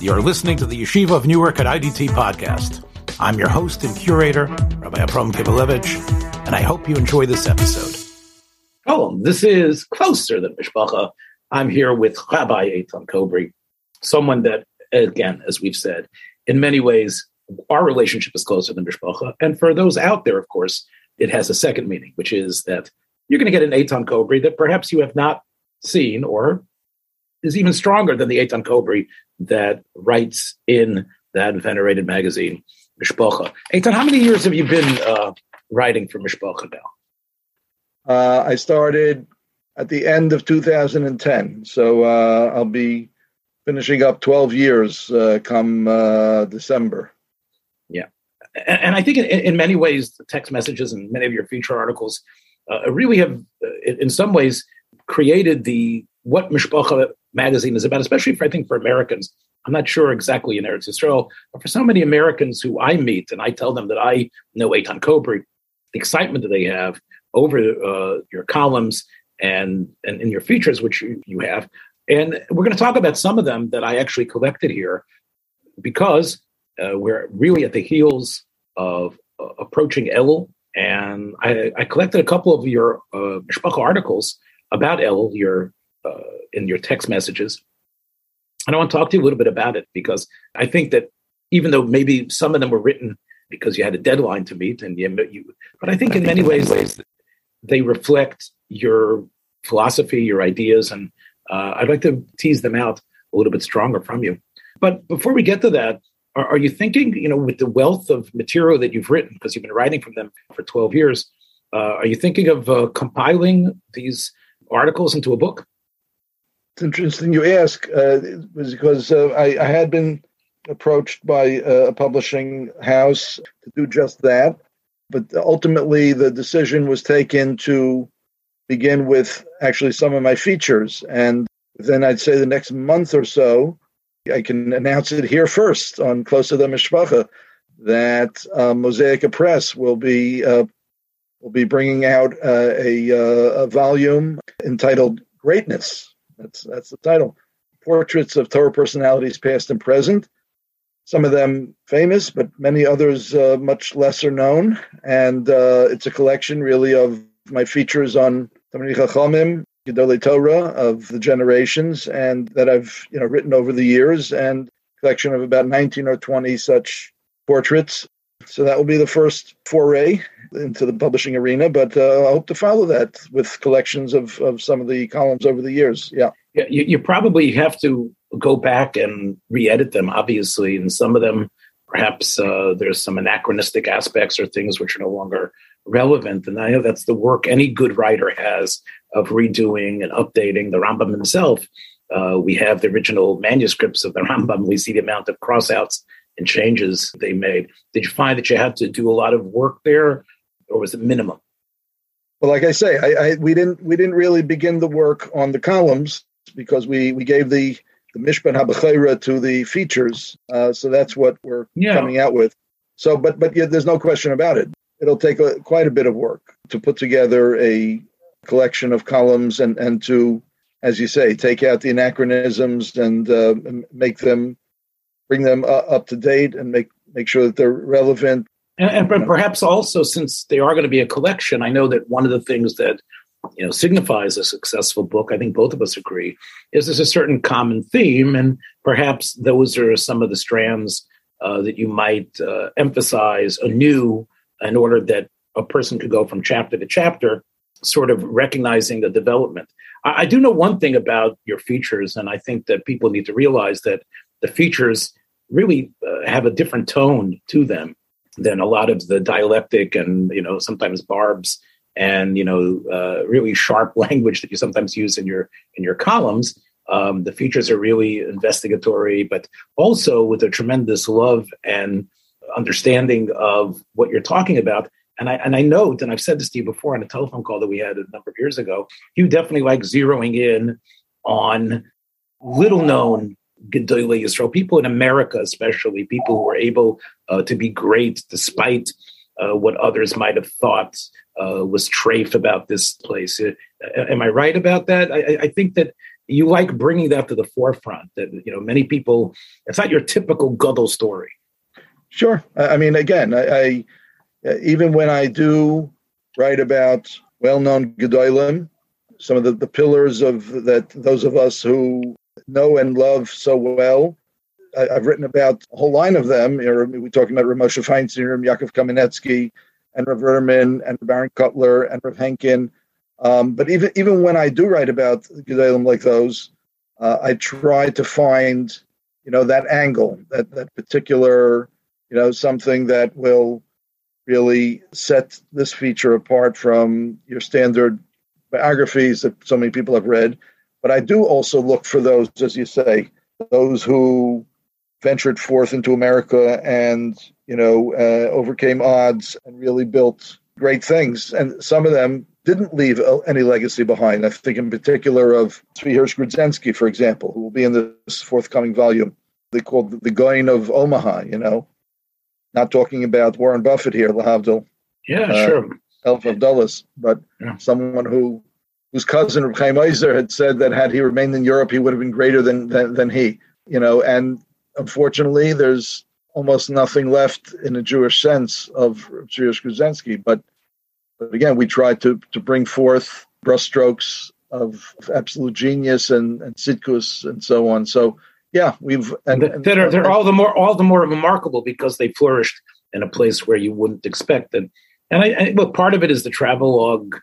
You're listening to the Yeshiva of Newark at IDT podcast. I'm your host and curator, Rabbi Abram Kibalevich, and I hope you enjoy this episode. Oh, this is Closer Than Mishpacha. I'm here with Rabbi Eitan Kobre, someone that, again, as we've said, in many ways, our relationship is closer than Mishpacha. And for those out there, of course, it has a second meaning, which is that you're going to get an Eitan Kobre that perhaps you have not seen or is even stronger than the Eitan Kobre that writes in that venerated magazine, Mishpacha. Eitan, how many years have you been uh, writing for Mishpacha now? Uh, I started at the end of 2010, so uh, I'll be finishing up 12 years uh, come uh, December. Yeah. And, and I think in, in, many ways, the text messages and many of your feature articles uh, really have, in some ways, created the what Mishpacha magazine is about, especially for I think for Americans. I'm not sure exactly in Eretz Yisrael, but for so many Americans who I meet and I tell them that I know Eitan Kobre, the excitement that they have over uh, your columns and, and in your features, which you, you have. And we're going to talk about some of them that I actually collected here because uh, we're really at the heels of uh, approaching Elul. And I, I, collected a couple of your uh, articles about Elul, your uh, in your text messages. And I want to talk to you a little bit about it because I think that even though maybe some of them were written because you had a deadline to meet, and you, you but I think in many ways they reflect your philosophy, your ideas, and uh, I'd like to tease them out a little bit stronger from you. But before we get to that, are, are you thinking, you know, with the wealth of material that you've written, because you've been writing from them for 12 years, uh, are you thinking of uh, compiling these articles into a book? It's interesting you ask, uh, because uh, I, I, had been approached by uh, a publishing house to do just that, but ultimately the decision was taken to begin with actually some of my features, and then I'd say the next month or so, I can announce it here first on Closer Than Mishpacha that uh, Mosaica Press will be uh, will be bringing out uh, a, uh, a volume entitled Greatness that's that's the title. Portraits of Torah personalities, past and present. Some of them famous, but many others uh, much lesser known. And uh, it's a collection, really, of my features on Talmidei Chachamim, Gedolei Torah of the generations, and that I've you know written over the years, and collection of about 19 or 20 such portraits. So that will be the first foray into the publishing arena, but uh, I hope to follow that with collections of, of some of the columns over the years. Yeah. Yeah, you, you probably have to go back and re-edit them, obviously, and some of them perhaps uh, there's some anachronistic aspects or things which are no longer relevant. And I know that's the work any good writer has of redoing and updating the Rambam himself. Uh, we have the original manuscripts of the Rambam. We see the amount of crossouts and changes they made. Did you find that you had to do a lot of work there, or was it minimum? Well, like I say, I, I, we didn't we didn't really begin the work on the columns because we we gave the the Mishpan Habachayra to the features, uh, so that's what we're yeah. coming out with. So, but but yeah, there's no question about it. It'll take a, quite a bit of work to put together a collection of columns and and to, as you say, take out the anachronisms and uh, make them bring them uh, up to date and make make sure that they're relevant and, and perhaps also, since they are going to be a collection, I know that one of the things that you know signifies a successful book, I think both of us agree, is there's a certain common theme, and perhaps those are some of the strands uh, that you might uh, emphasize anew in order that a person could go from chapter to chapter, sort of recognizing the development. I, I do know one thing about your features, and I think that people need to realize that the features really uh, have a different tone to them than a lot of the dialectic and you know sometimes barbs and you know uh, really sharp language that you sometimes use in your in your columns. Um, the features are really investigatory, but also with a tremendous love and understanding of what you're talking about. And I and I note, and I've said this to you before on a telephone call that we had a number of years ago. You definitely like zeroing in on little known Gedolei Yisrael, people in America, especially people who were able uh, to be great despite uh, what others might have thought uh, was trafe about this place. Uh, am I right about that? I, I, think that you like bringing that to the forefront. That you know, many people, it's not your typical Gadol story. Sure. I mean, again, I, I even when I do write about well-known Gedolim, some of the, the pillars of that those of us who know and love so well. I, have written about a whole line of them. We're talking about Rav Moshe Feinstein, Yaakov Kamenetsky, and Rav Ruderman, and Rav Aharon Kotler, and Rav Henkin. Um, but even even when I do write about Gedolim like those, uh, I try to find, you know, that angle, that that particular, you know, something that will really set this feature apart from your standard biographies that so many people have read. But I do also look for those, as you say, those who ventured forth into America and you know uh, overcame odds and really built great things. And some of them didn't leave any legacy behind. I think in particular of Tzvi Hirsch Grodzinski, for example, who will be in this forthcoming volume. They called the Gaon of Omaha. You know, not talking about Warren Buffett here, Lahavdil. Yeah, uh, sure. Elf of Dulles, but yeah. someone who whose cousin Chaim Ozer had said that had he remained in Europe, he would have been greater than, than than he. You know, and unfortunately, there's almost nothing left in a Jewish sense of Jewish Grodzinski. But but again, we tried to to bring forth brushstrokes of, of absolute genius and and sidkus and so on. So yeah, we've and, and that are they're all the more all the more remarkable because they flourished in a place where you wouldn't expect them. And I, I well, part of it is the travel log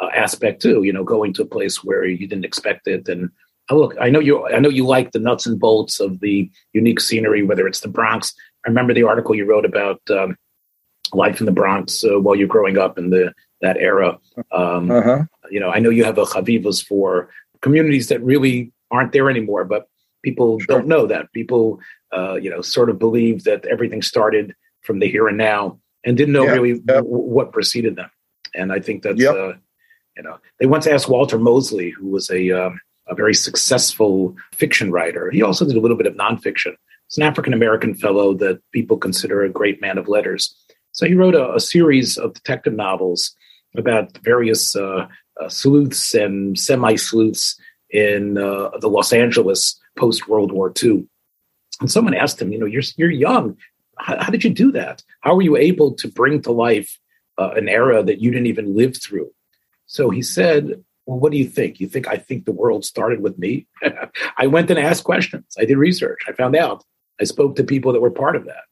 uh, aspect too. You know, going to a place where you didn't expect it, and oh, look, I know you. I know you like the nuts and bolts of the unique scenery, whether it's the Bronx. I remember the article you wrote about um, life in the Bronx uh, while you're growing up in the that era. Um, uh-huh. You know, I know you have a chavivas for communities that really aren't there anymore, but people sure. don't know that. People, uh, you know, sort of believe that everything started from the here and now and didn't know yeah, really w- what preceded them. And I think that's, yep. uh, you know, they once asked Walter Mosley, who was a, um, a very successful fiction writer. He also did a little bit of nonfiction. He's an African American fellow that people consider a great man of letters. So he wrote a, a series of detective novels about various uh, uh, sleuths and semi sleuths in uh, the Los Angeles post World War II. And someone asked him, you know, you're you're young. How, how did you do that? How were you able to bring to life uh, an era that you didn't even live through? So he said, well, what do you think? You think I think the world started with me? I went and asked questions. I did research. I found out. I spoke to people that were part of that.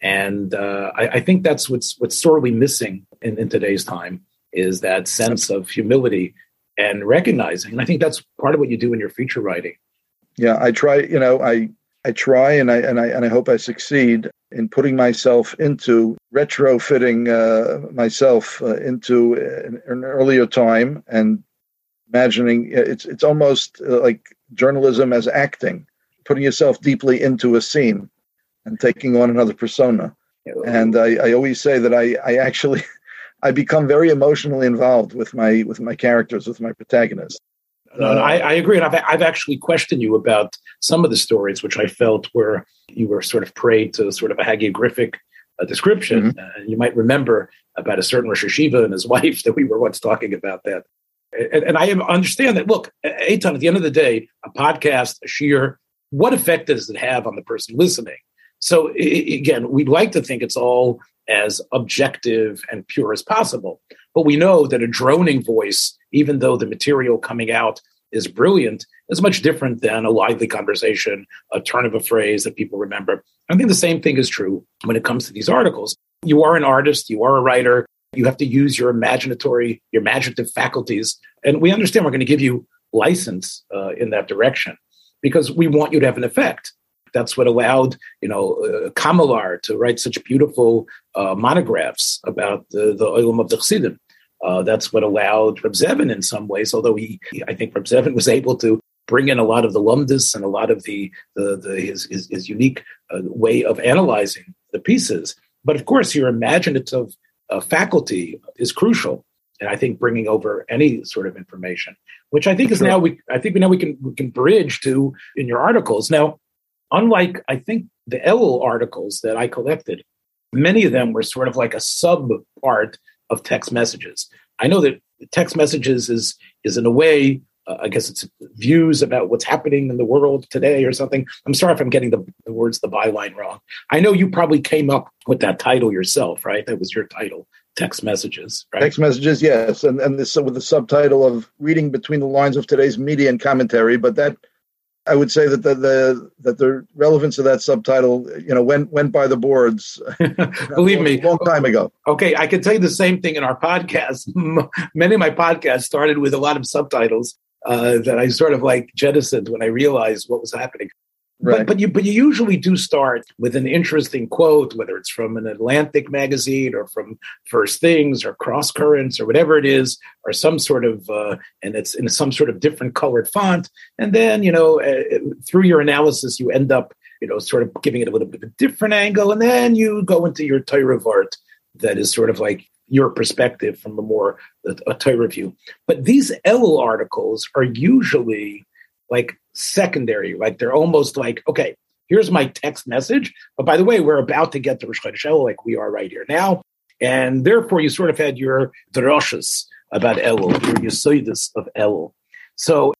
And uh, I, I, think that's what's what's sorely missing in, in today's time is that sense of humility and recognizing. And I think that's part of what you do in your feature writing yeah, I try. You know, I I try and I and I and I hope I succeed in putting myself into retrofitting uh, myself uh, into an, an, earlier time and imagining it's it's almost uh, like journalism as acting, putting yourself deeply into a scene and taking on another persona. And I, I always say that I I actually I become very emotionally involved with my with my characters with my protagonists. No, no, I, I, agree. And I've, I've actually questioned you about some of the stories, which I felt were you were sort of prey to sort of a hagiographic uh, description. Mm-hmm. Uh, you might remember about a certain Rosh Yeshiva and his wife that we were once talking about that. And, and I understand that. Look, Eitan, at the end of the day, a podcast, a shiur, what effect does it have on the person listening? So again, we'd like to think it's all as objective and pure as possible. But we know that a droning voice, even though the material coming out is brilliant, is much different than a lively conversation, a turn of a phrase that people remember. I think the same thing is true when it comes to these articles. You are an artist, you are a writer, you have to use your imaginatory, your imaginative faculties. And we understand we're going to give you license uh, in that direction because we want you to have an effect. That's what allowed, you know, uh, Kamalar to write such beautiful uh, monographs about the, the Olam of the Chassidim. Uh, that's what allowed Reb Zevin in some ways, although he, I think Reb Zevin was able to bring in a lot of the lumdus and a lot of the, the, the his, his, his, unique uh, way of analyzing the pieces. But of course, your imaginative uh, faculty is crucial. And I think bringing over any sort of information, which I think is now we, I think we now we can we can bridge to in your articles. Now, unlike I think the Elul articles that I collected, many of them were sort of like a sub part of text messages. I know that text messages is is in a way uh, I guess it's views about what's happening in the world today or something. I'm sorry if I'm getting the, the words, the byline wrong. I know you probably came up with that title yourself, right? That was your title, text messages, right? Text messages, yes, and and this with the subtitle of reading between the lines of today's media and commentary. But that I would say that the, the that the relevance of that subtitle, you know, went went by the boards. Believe me, long time ago. Okay, I can tell you the same thing in our podcast. Many of my podcasts started with a lot of subtitles uh, that I sort of like jettisoned when I realized what was happening. Right. But, but you but you usually do start with an interesting quote, whether it's from an Atlantic magazine or from First Things or Cross Currents or whatever it is, or some sort of uh, and it's in some sort of different colored font. And then you know uh, through your analysis, you end up you know sort of giving it a little bit of a different angle, and then you go into your Torah art that is sort of like your perspective from a more a, a Torah view. But these Elul articles are usually like secondary, like they're almost like, okay, here's my text message. But by the way, we're about to get to Rosh Chodesh like we are right here now. And therefore, you sort of had your droshes about Elul, your Yesodis of Elul. So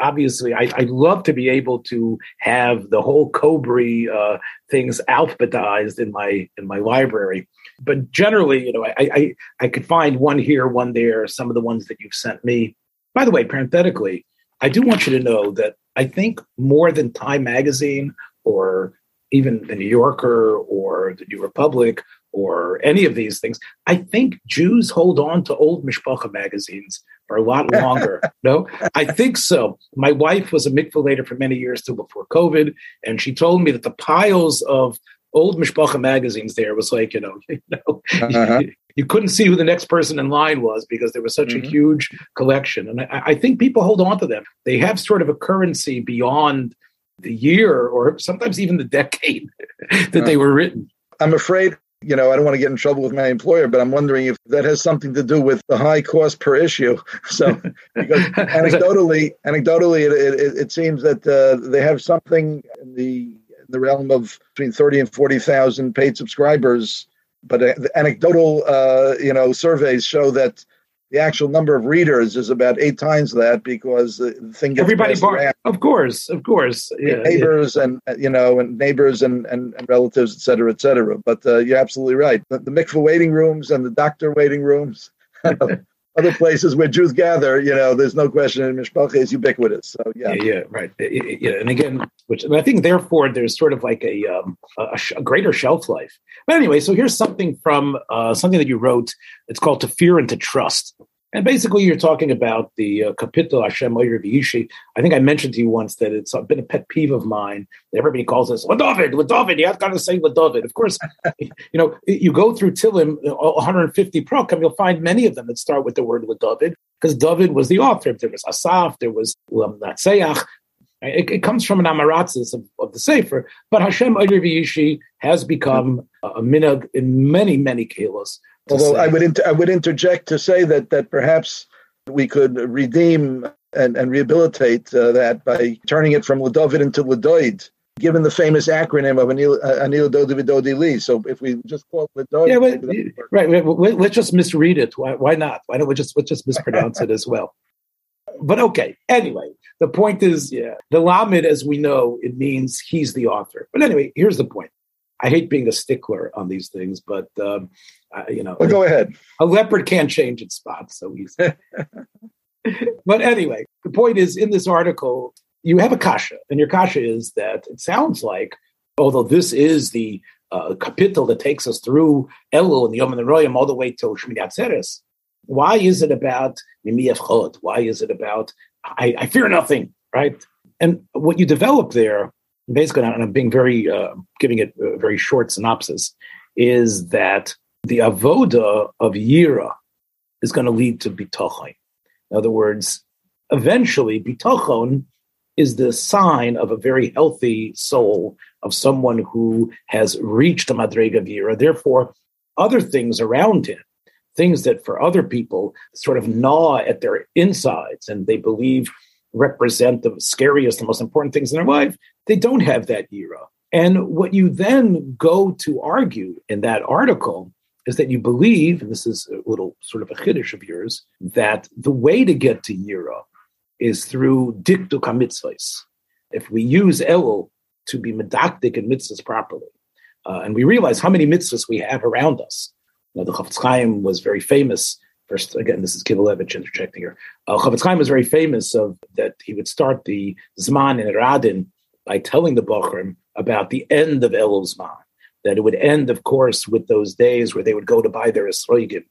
obviously, I, I love to be able to have the whole Kobre uh, things alphabetized in my in my library. But generally, you know, I, I I could find one here, one there. Some of the ones that you've sent me. By the way, parenthetically, I do want you to know that I think more than Time Magazine or even the New Yorker or the New Republic or any of these things, I think Jews hold on to old Mishpacha magazines for a lot longer. no, I think so. My wife was a mikvah later for many years till before COVID, and she told me that the piles of old Mishpacha magazines there was like, you know, you know, uh-huh you couldn't see who the next person in line was because there was such mm-hmm. a huge collection. And I, I, think people hold on to them. They have sort of a currency beyond the year or sometimes even the decade that they were written. I'm afraid, you know, I don't want to get in trouble with my employer, but I'm wondering if that has something to do with the high cost per issue. So, anecdotally, anecdotally, it, it, it seems that uh, they have something in the in the realm of between 30 and 40,000 paid subscribers but uh, the anecdotal, uh, you know, surveys show that the actual number of readers is about eight times that because the thing gets everybody bar- of course of course. Yeah, neighbors yeah. and uh, you know and neighbors and, and, and relatives et cetera et cetera. But uh, you're absolutely right. The, the mikvah waiting rooms and the doctor waiting rooms other places where Jews gather, you know, there's no question in Mishpacha is ubiquitous. So yeah, yeah, yeah right. Yeah, and again, which I think therefore there's sort of like a um, a, a, greater shelf life. But anyway, so here's something from uh, something that you wrote. It's called "To Fear and to Trust." And basically, you're talking about the uh, Kapitel Hashem Oyer V'ishi. I think I mentioned to you once that it's been a pet peeve of mine. that Everybody calls us David, David. You have got to say David. Of course, you know you go through Tilim, 150 prokem, you'll find many of them that start with the word David because David was the author. There was Asaf, there was um, Natseach. It, it, comes from an amaratzis of, of, the Sefer, but Hashem Oyer V'ishi has become a minhag in many, many kalos Although say. I would inter- I would interject to say that that perhaps we could redeem and, and rehabilitate uh, that by turning it from Ladovid into Ladoid, given the famous acronym of Anil uh, Anil Dodi Li. So if we just call it Ladoid, yeah, but, right, right. Let's just misread it. Why, why not? Why don't we just let's just mispronounce it as well? But okay. Anyway, the point is, yeah, the Lamed, as we know, it means he's the author. But anyway, here's the point. I hate being a stickler on these things, but um, uh, you know, well, go ahead. A leopard can't change its spots so easily. but anyway, the point is, in this article, you have a kasha, and your kasha is that it sounds like, although this is the uh, kapitel that takes us through Elul and the Yom and the Royam all the way to Shmini Atzeres, why is it about Mimiyach Chod? Why is it about I, I fear nothing, right? And what you develop there basically, and I'm being very, uh, giving it a very short synopsis, is that the avoda of yira is going to lead to bitachon. In other words, eventually, bitachon is the sign of a very healthy soul of someone who has reached the madrega of yira. Therefore, other things around him, things that for other people sort of gnaw at their insides and they believe represent the scariest, the most important things in their life, they don't have that era. And what you then go to argue in that article is that you believe, and this is a little sort of a chiddush of yours, that the way to get to Yira is through dikduk mitzvahs. If we use Elul to be medactic in mitzvahs properly, uh, and we realize how many mitzvahs we have around us. The Chafetz Chaim was very famous. First, again, this is Kivelevich interjecting here. Uh, Chafetz Chaim was very famous of that he would start the Zman in Radin by telling the Bochrim about the end of Elul Zman. That it would end, of course, with those days where they would go to buy their esrogim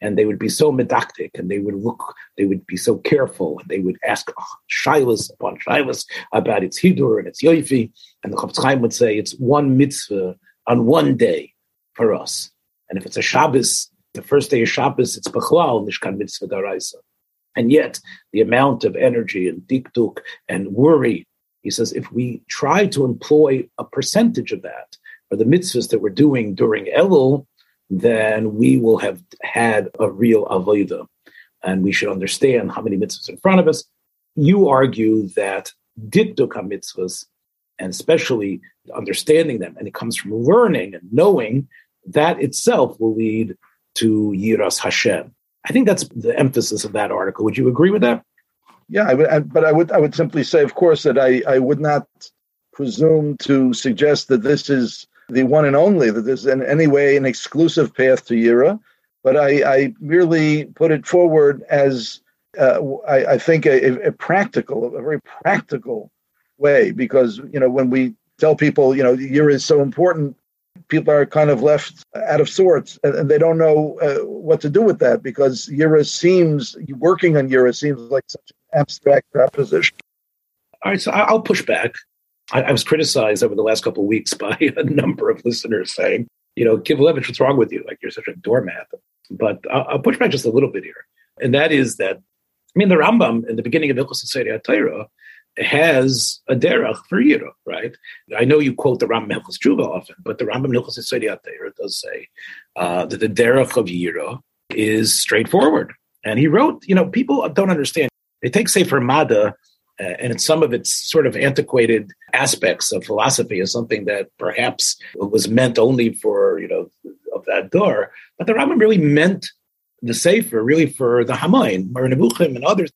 and they would be so medactic and they would look, they would be so careful and they would ask oh, shilas upon shilas about its hidur and its yoifi. And the Chafetz Chaim would say it's one mitzvah on one day for us. And if it's a Shabbos, the first day of Shabbos, it's Bechlal, Nishkan Mitzvah Daraisa. And yet, the amount of energy and dikduk and worry, he says, if we try to employ a percentage of that for the mitzvahs that we're doing during Elul, then we will have had a real avodah. And we should understand how many mitzvahs in front of us. You argue that dikduk mitzvahs, and especially understanding them, and it comes from learning and knowing, that itself will lead to Yiras Hashem. I think that's the emphasis of that article. Would you agree with that? Yeah, I would, but I would I would simply say, of course, that I, I would not presume to suggest that this is the one and only, that there's in any way an exclusive path to Yira, but I, I merely put it forward as uh, I, I, think a, a, practical, a very practical way, because you know when we tell people you know Yira is so important, people are kind of left out of sorts and, they don't know uh, what to do with that because Yira seems working on Yira seems like such an abstract proposition. All right, so I'll push back. I, I was criticized over the last couple of weeks by a number of listeners saying, you know, Kivelevich, what's wrong with you? Like you're such a doormat. But I'll, I'll, push back just a little bit here. And that is that, I mean, the Rambam in the beginning of Ilchus Seder Torah has a derech for Yira, right? I know you quote the Rambam Hilchos Tshuva often, but the Rambam Hilchos Torah does say uh, that the derech of Yira is straightforward. And he wrote, you know, people don't understand. They take Sefer Mada uh, and some of its sort of antiquated aspects of philosophy is something that perhaps was meant only for you know of that door, but the Rambam really meant the Sefer really for the Hamain, Moreh Nevuchim, and others.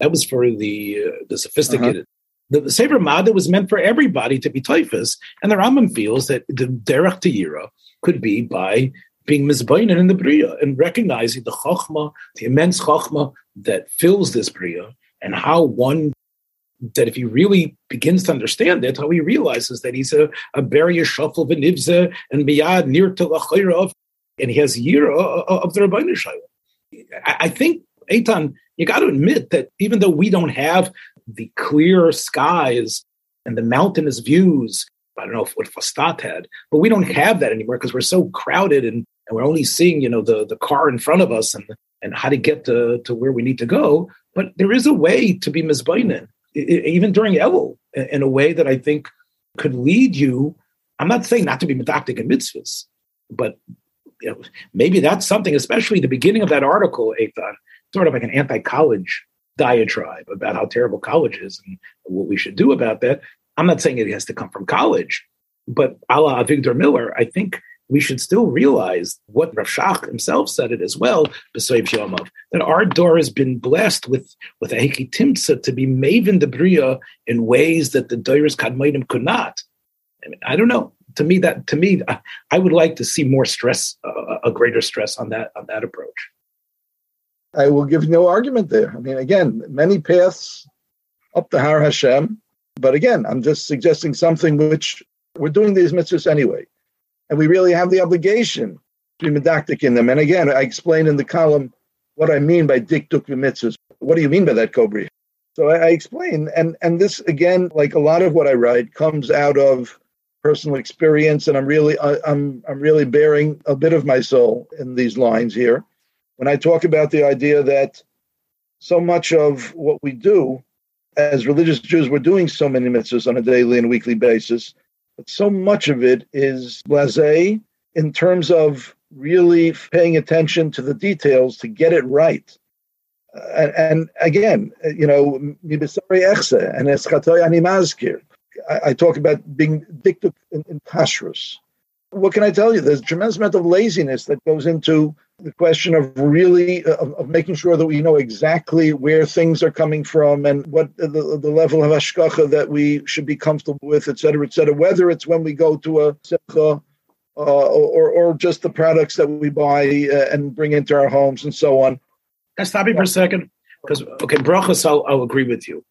That was for the uh, the sophisticated. Uh-huh. The, the Sefer Mada was meant for everybody to be typhus, and the Rambam feels that the Derech Tiyira could be by being mizbainin in the Bria and recognizing the Chachma, the immense Chachma that fills this Bria, and how one that if he really begins to understand it, how he realizes that he's a, a barrier shuffle v'nivze and miyad near to lachayrav, and he has year of the Rabbeinu I, I think, Eitan, you got to admit that even though we don't have the clear skies and the mountainous views, I don't know if, what Fustat had, but we don't have that anymore because we're so crowded and, and we're only seeing, you know, the, the car in front of us and, and how to get to, to where we need to go. But there is a way to be mizbainin even during Elul, in a way that I think could lead you. I'm not saying not to be medactic in mitzvahs, but you know, maybe that's something, especially the beginning of that article, Eitan, sort of like an anti-college diatribe about how terrible college is and what we should do about that. I'm not saying it has to come from college, but a la Avigdor Miller, I think we should still realize what Rav Shach himself said it as well, that our door has been blessed with, with a Hekitimtza to be maven the Bria in ways that the Doiris Kadmaitim could not. I, mean, I don't know. To me, that to me, I, I would like to see more stress, uh, a greater stress on that on that approach. I will give no argument there. I mean, again, many paths up to Har Hashem, but again, I'm just suggesting something which we're doing these mitzvahs anyway and we really have the obligation to be medactic in them. And again, I explain in the column what I mean by dikduk mitzvahs. What do you mean by that, Kobre? So I, I explain, and and this again, like a lot of what I write, comes out of personal experience, and I'm really I'm I'm really bearing a bit of my soul in these lines here. When I talk about the idea that so much of what we do as religious Jews, we're doing so many mitzvahs on a daily and weekly basis but so much of it is blase in terms of really paying attention to the details to get it right. Uh, and, again, you know, and I, I talk about being diktuk in, in kashrus. What can I tell you? There's a tremendous amount of laziness that goes into the question of really uh, of, of, making sure that we know exactly where things are coming from and what the, the level of hashgacha that we should be comfortable with, et cetera, et cetera. Whether it's when we go to a simcha uh, or or just the products that we buy uh, and bring into our homes and so on. Can I stop you for a second? Because okay, brachas, I'll, I'll agree with you,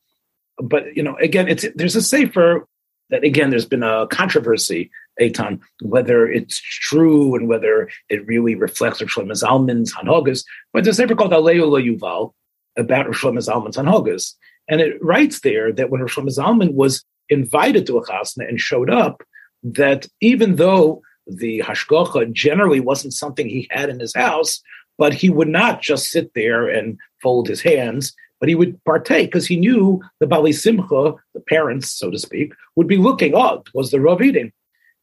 but you know, again, it's there's a safer that again, there's been a controversy, Eitan, whether it's true and whether it really reflects Shlomo Zalman's Hanhogas. But there's a paper called Aleu Yuval about Shlomo Zalman's Hanhogas. And it writes there that when Shlomo Zalman was invited to a chasna and showed up, that even though the hashgacha generally wasn't something he had in his house, but he would not just sit there and fold his hands but he would partake because he knew the Bali Simcha, the parents, so to speak, would be looking, oh, was the Rav eating?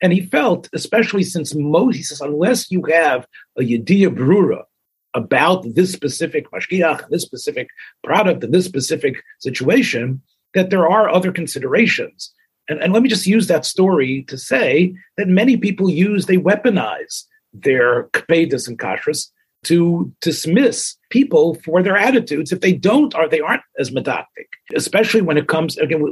And he felt, especially since Moses, he says, unless you have a Yediyah Brura about this specific mashgiach, this specific product, and this specific situation, that there are other considerations. And, and let me just use that story to say that many people use, they weaponize their kpedus and kashrus to dismiss people for their attitudes if they don't or they aren't as medactic, especially when it comes again.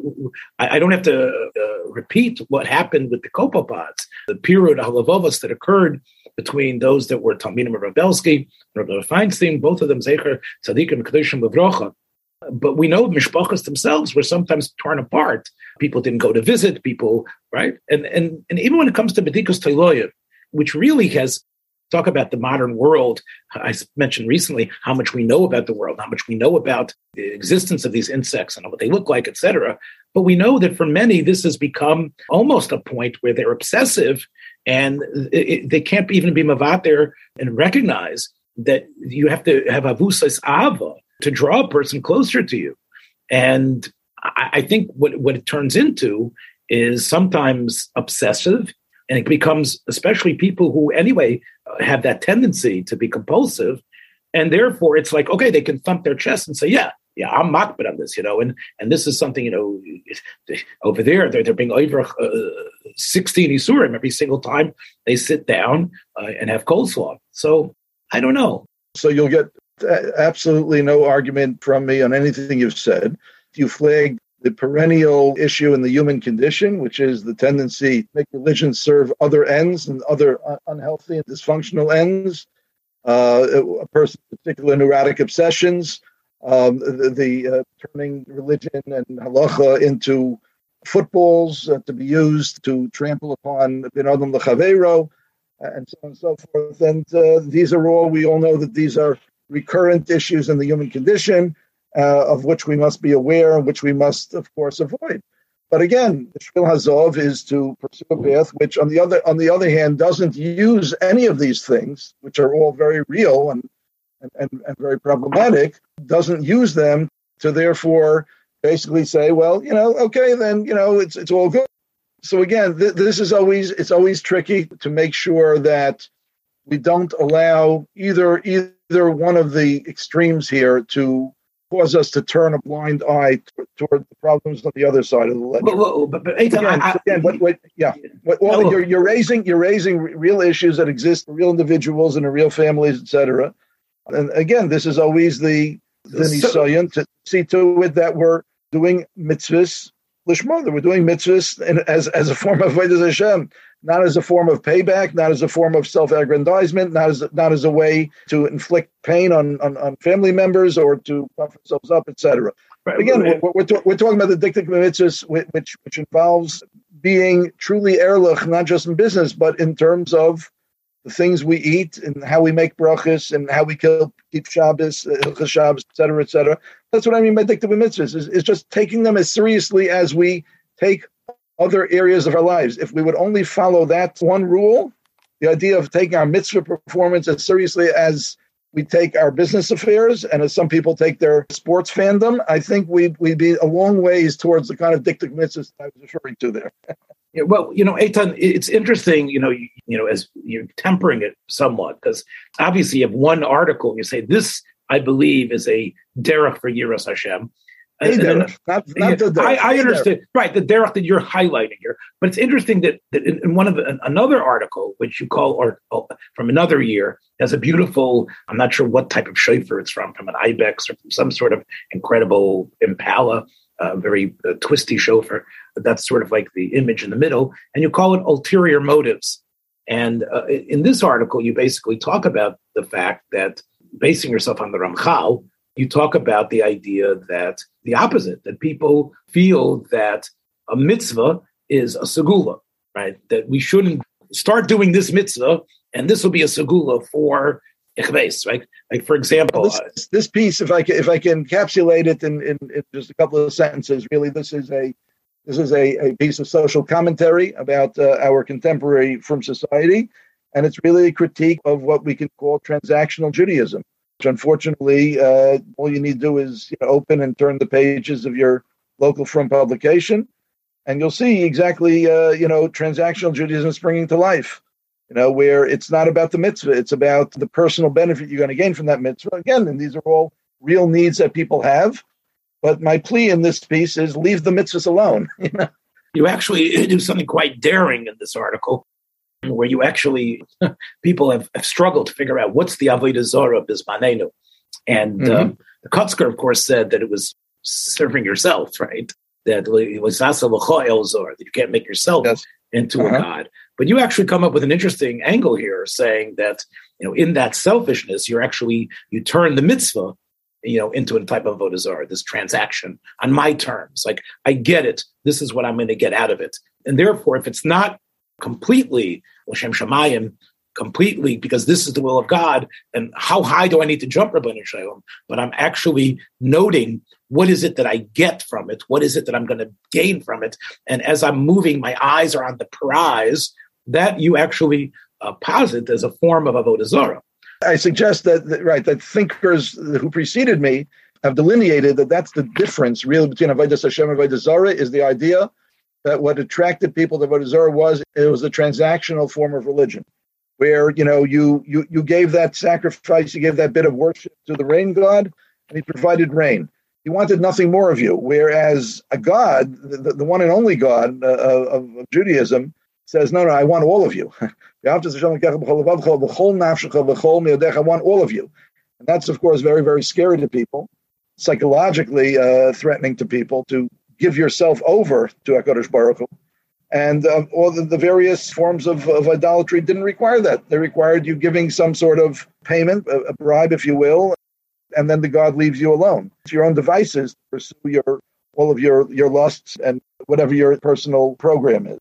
I don't have to uh, repeat what happened with the copepods, the period of halavovas that occurred between those that were Talmidim of Rav Belsky, Rabbi Feinstein, both of them Zecher Tzaddik and Kedushim Levrocha. But we know mishpachas themselves were sometimes torn apart. People didn't go to visit people, right? And and and even when it comes to bedikus teiloyim, which really has talk about the modern world. I mentioned recently how much we know about the world, how much we know about the existence of these insects and what they look like, etc. But we know that for many, this has become almost a point where they're obsessive and it, they can't even be mavat there and recognize that you have to have avusas ava to draw a person closer to you. And I, I think what, what it turns into is sometimes obsessive and it becomes especially people who anyway have that tendency to be compulsive, and therefore it's like okay, they can thump their chest and say, yeah, yeah, I'm makbid on this, you know, and and this is something you know over there they're they're being over uh, sixteen isurim every single time they sit down uh, and have coleslaw. So I don't know. So you'll get absolutely no argument from me on anything you've said. You flagged the perennial issue in the human condition, which is the tendency to make religion serve other ends and other unhealthy and dysfunctional ends. Uh, a person's particular neurotic obsessions, um, the, the uh, turning religion and halacha into footballs uh, to be used to trample upon bin adam lechavero, and so on and so forth. And uh, these are all, we all know that these are recurrent issues in the human condition uh, of which we must be aware and which we must, of course, avoid. But again, the Shvil Hazov is to pursue a path which, on the other on the other hand, doesn't use any of these things, which are all very real and and, and, very problematic, doesn't use them to therefore basically say, well, you know, okay, then you know, it's it's all good. So again, th- this is always it's always tricky to make sure that we don't allow either either one of the extremes here to cause us to turn a blind eye toward the problems on the other side of the ledger. But, but, but again, I, again what, what, yeah, what, well, no, you're, you're raising you're raising real issues that exist for real individuals and in real families, etc. And again, this is always the the so, nisayon to see to it that we're doing mitzvahs lishma, that we're doing mitzvahs and as as a form of Vedas Hashem not as a form of payback, not as a form of self-aggrandizement, not as not as a way to inflict pain on, on, on family members or to puff themselves up, etc. Right. Again, right. we're, we're, to, we're, talking about the diktik mitzvahs, which which involves being truly erlich, not just in business, but in terms of the things we eat and how we make brachas and how we kill, keep Shabbos, uh, Shabbos, et cetera, et cetera. That's what I mean by diktik mitzvahs, is, is just taking them as seriously as we take other areas of our lives. If we would only follow that one rule, the idea of taking our mitzvah performance as seriously as we take our business affairs and as some people take their sports fandom, I think we'd, we'd be a long ways towards the kind of diktik mitzvahs I was referring to there. yeah, well, you know, Eitan, it's interesting, you know, you, you know, as you're tempering it somewhat, because obviously you have one article, you say, this, I believe, is a derech for Yiras Hashem. Not, not the I, I understand, right? The derech that you're highlighting here, but it's interesting that, that in, one of the, another article, which you call or oh, from another year, has a beautiful. I'm not sure what type of shofar it's from, from an ibex or from some sort of incredible impala, uh, very uh, twisty shofar. That's sort of like the image in the middle, and you call it ulterior motives. And uh, in this article, you basically talk about the fact that basing yourself on the Ramchal, you talk about the idea that the opposite, that people feel that a mitzvah is a segula, right? That we shouldn't start doing this mitzvah and this will be a segula for ichves, right? Like for example, this, uh, this, piece, if I can, if I can encapsulate it in, in, in, just a couple of sentences, really, this is a this is a, a piece of social commentary about uh, our contemporary from society, and it's really a critique of what we can call transactional Judaism which unfortunately, uh, all you need to do is you know, open and turn the pages of your local from publication, and you'll see exactly, uh, you know, transactional Judaism springing to life. You know, where it's not about the mitzvah, it's about the personal benefit you're going to gain from that mitzvah. Again, and these are all real needs that people have. But my plea in this piece is leave the mitzvahs alone. You, know? you actually do something quite daring in this article where you actually people have, have, struggled to figure out what's the avodah zara bismanenu, and mm-hmm. um, the Kotzker, of course, said that it was serving yourself, right? That it was not that you can't make yourself yes. into uh-huh. a god. But you actually come up with an interesting angle here, saying that you know in that selfishness, you're actually you turn the mitzvah you know, into a type of avodah zara, this transaction on my terms. Like, I get it. This is what I'm going to get out of it. And therefore, if it's not completely Lashem Shemayim, completely because this is the will of God. And how high do I need to jump, Rabbi Shalom? But I'm actually noting what is it that I get from it? What is it that I'm going to gain from it? And as I'm moving, my eyes are on the prize that you actually uh, posit as a form of avodah zarah. I suggest that, that right that thinkers who preceded me have delineated that that's the difference really between avodah Hashem and avodah zarah is the idea that what attracted people to Avodah Zarah was it was a transactional form of religion, where you know you you you gave that sacrifice, you gave that bit of worship to the rain god, and he provided rain. He wanted nothing more of you. Whereas a God, the, the one and only God uh, of, of, Judaism, says, no, no, I want all of you. I want all of you. And that's, of course, very, very scary to people, psychologically uh, threatening to people to give yourself over to HaKadosh Baruch Hu. And uh, all the, the, various forms of, of, idolatry didn't require that. They required you giving some sort of payment, a, a, bribe, if you will, and then the God leaves you alone. It's your own devices to pursue your all of your, your lusts and whatever your personal program is.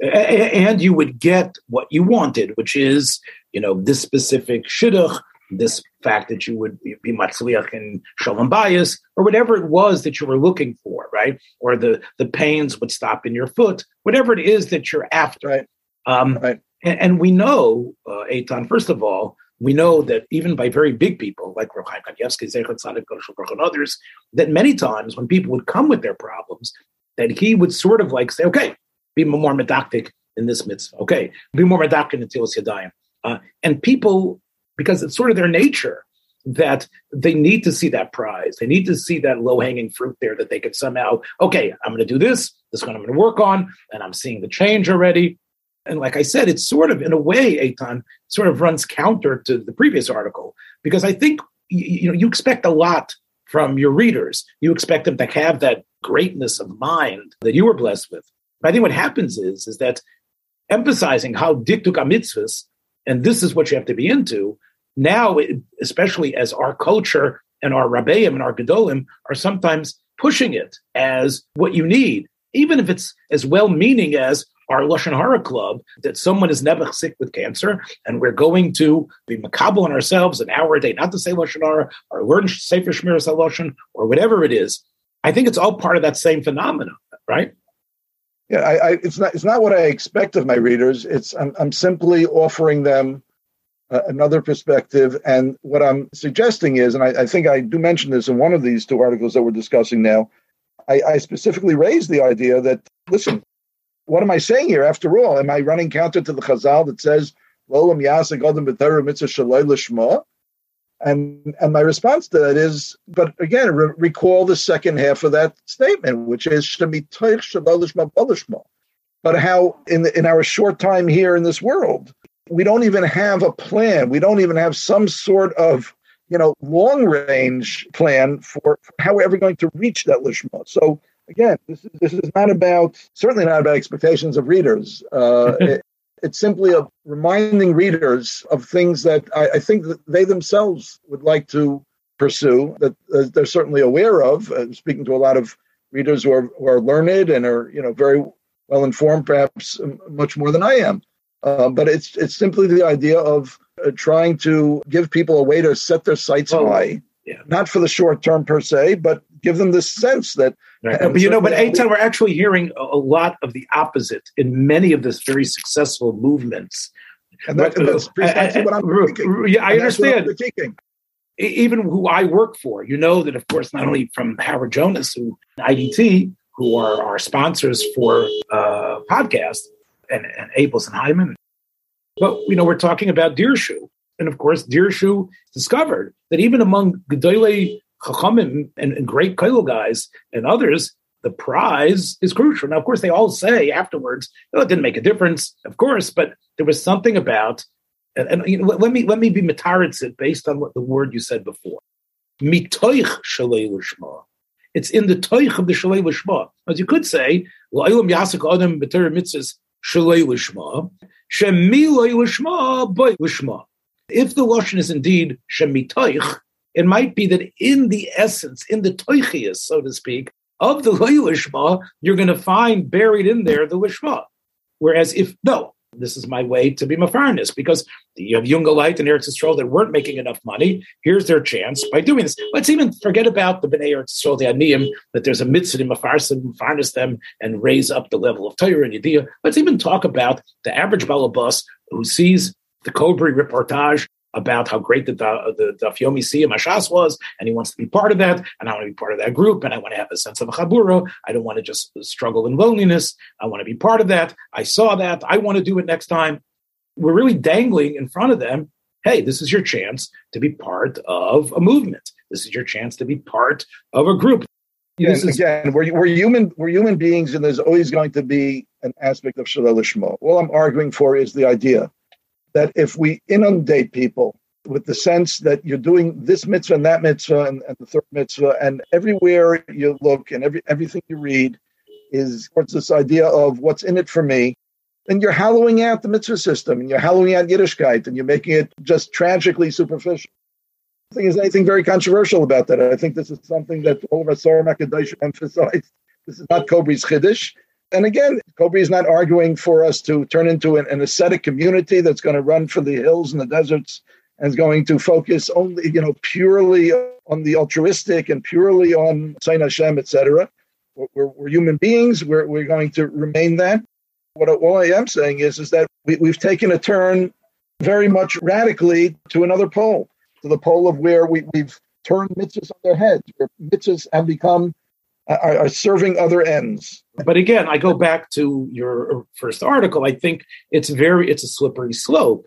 And you would get what you wanted, which is, you know, this specific shidduch this fact that you would be, matzliach in shalom bayis, or whatever it was that you were looking for, right? Or the the pains would stop in your foot, whatever it is that you're after. Right. Um, right. And, and, we know, uh, Eitan, first of all, we know that even by very big people like Rav Chaim Kanievsky, Zecher Tzaddik, and others, that many times when people would come with their problems, that he would sort of like say, okay, be more medactic in this mitzvah. Okay, be more medactic in Tilas Yadayim. Uh, and people because it's sort of their nature that they need to see that prize. They need to see that low hanging fruit there that they could somehow, okay, I'm going to do this. This is what I'm going to work on. And I'm seeing the change already. And like I said, it's sort of, in a way, Eitan sort of runs counter to the previous article because I think you, you know you expect a lot from your readers. You expect them to have that greatness of mind that you were blessed with. But I think what happens is is that emphasizing how diktuk mitzvahs and this is what you have to be into. Now, especially as our culture and our rabbeim and our gedolim are sometimes pushing it as what you need, even if it's as well-meaning as our Lashon Hara club, that someone is never sick with cancer, and we're going to be macabre on ourselves an hour a day, not to say Lashon Hara, or learn Sefer Shmiras or whatever it is. I think it's all part of that same phenomenon, right? Yeah, I, I, it's not it's not what I expect of my readers. It's I'm, I'm simply offering them uh, another perspective, and what I'm suggesting is, and I, I, think I do mention this in one of these two articles that we're discussing now. I, I specifically raised the idea that listen, what am I saying here? After all, am I running counter to the Chazal that says "Lolam Yasek Adam Mitzvah Shaloi Lishma"? And and my response to that is, but again, re- recall the second half of that statement, which is but how in the, in our short time here in this world, we don't even have a plan. We don't even have some sort of you know long range plan for how we're ever going to reach that lishma. So again, this is this is not about certainly not about expectations of readers. Uh, it's simply a reminding readers of things that I, I, think that they themselves would like to pursue that uh, they're certainly aware of. Uh, speaking to a lot of readers who are who are learned and are you know very well informed, perhaps much more than I am. Uh, but it's it's simply the idea of uh, trying to give people a way to set their sights well, high, yeah. not for the short term per se, but give them the sense that. Uh, but you know, but Eitan, we're actually hearing a, lot of the opposite in many of this very successful movements. And, that, and that's uh, precisely what I'm uh, critiquing. Yeah, I understand. Even who I work for, you know that, of course, not only from Howard Jonas, who IDT, who are our sponsors for uh, podcast, and, and Abels and Hyman, but you know we're talking about Dirshu, and of course Dirshu discovered that even among Gedolei Chachamim and, and great Kailo guys and others, the prize is crucial. Now, of course, they all say afterwards, oh, it didn't make a difference, of course, but there was something about, and, and you know, let, me let me be mitaritz based on what the word you said before. Mitoich shalei l'shma. It's in the toich of the shalei l'shma. As you could say, la'ilum yasik adam b'ter mitzvahs shalei l'shma, shemiloi l'shma boy l'shma. If the lashon is indeed shemitoich, it might be that in the essence, in the toichias, so to speak, of the lishma, you're going to find buried in there the lishma. Whereas if no, this is my way to be mafarnis because you have Jungelite and Eretz Yisrael that weren't making enough money. Here's their chance by doing this. Let's even forget about the Bnei Eretz Yisrael, the Aniyim, that there's a mitzvah in mafarsim, mafarnis them and raise up the level of Torah and Yediyah. Let's even talk about the average balabas who sees the Kobre reportage about how great the uh, the Daf Yomi Siyum HaShas was, and he wants to be part of that, and I want to be part of that group, and I want to have a sense of a chabura. I don't want to just struggle in loneliness. I want to be part of that. I saw that. I want to do it next time. We're really dangling in front of them. Hey, this is your chance to be part of a movement. This is your chance to be part of a group. Yeah, is, again, we're, we're human. We're human beings, and there's always going to be an aspect of shalom. All I'm arguing for is the idea that if we inundate people with the sense that you're doing this mitzvah and that mitzvah and, and the third mitzvah, and everywhere you look and every everything you read is towards this idea of what's in it for me, then you're hollowing out the mitzvah system and you're hollowing out Yiddishkeit and you're making it just tragically superficial. I think there's anything very controversial about that. I think this is something that all of us Makadosh emphasized. This is not Kobre's Chiddush and again, Kobre is not arguing for us to turn into an, an ascetic community that's going to run for the hills and the deserts and is going to focus only, you know, purely on the altruistic and purely on Sain Hashem, etc. We're, we're, human beings. We're, we're going to remain that. What all I am saying is, is that we, we've taken a turn very much radically to another pole, to the pole of where we, we've turned mitzvahs on their heads, where mitzvahs have become are, are serving other ends. But again, I go back to your first article. I think it's very it's a slippery slope.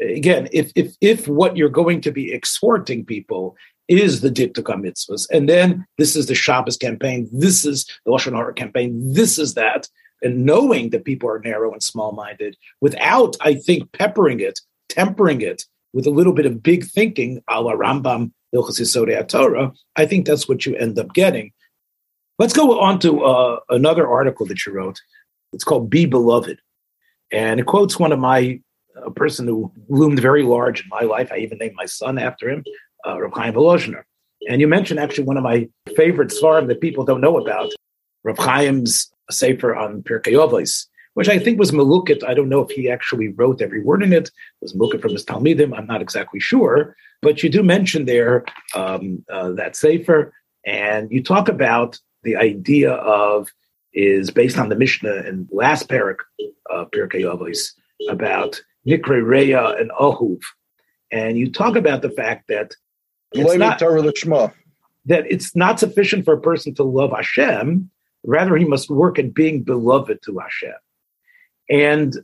Again, if if if what you're going to be exhorting people is the Diptycha mitzvahs, and then this is the Shabbos campaign, this is the Lashon Hara campaign, this is that, and knowing that people are narrow and small-minded, without I think peppering it, tempering it with a little bit of big thinking, a la Rambam Ilchas Torah, I think that's what you end up getting. Let's go on to uh, another article that you wrote. It's called Be Beloved. And it quotes one of my, a person who loomed very large in my life. I even named my son after him, uh, Rav Chaim Volozhiner. And you mentioned actually one of my favorite svarim that people don't know about, Rav Chaim's Sefer on Pirkei Avos, which I think was Malukit. I don't know if he actually wrote every word in it. It was Malukit from his Talmidim. I'm not exactly sure. But you do mention there um, uh, that Sefer, and you talk about the idea of is based on the Mishnah in last parak of Pirkei Avos about Nikre Reya and Ahuv. And you talk about the fact that it's not, that it's not sufficient for a person to love Hashem, rather he must work at being beloved to Hashem. And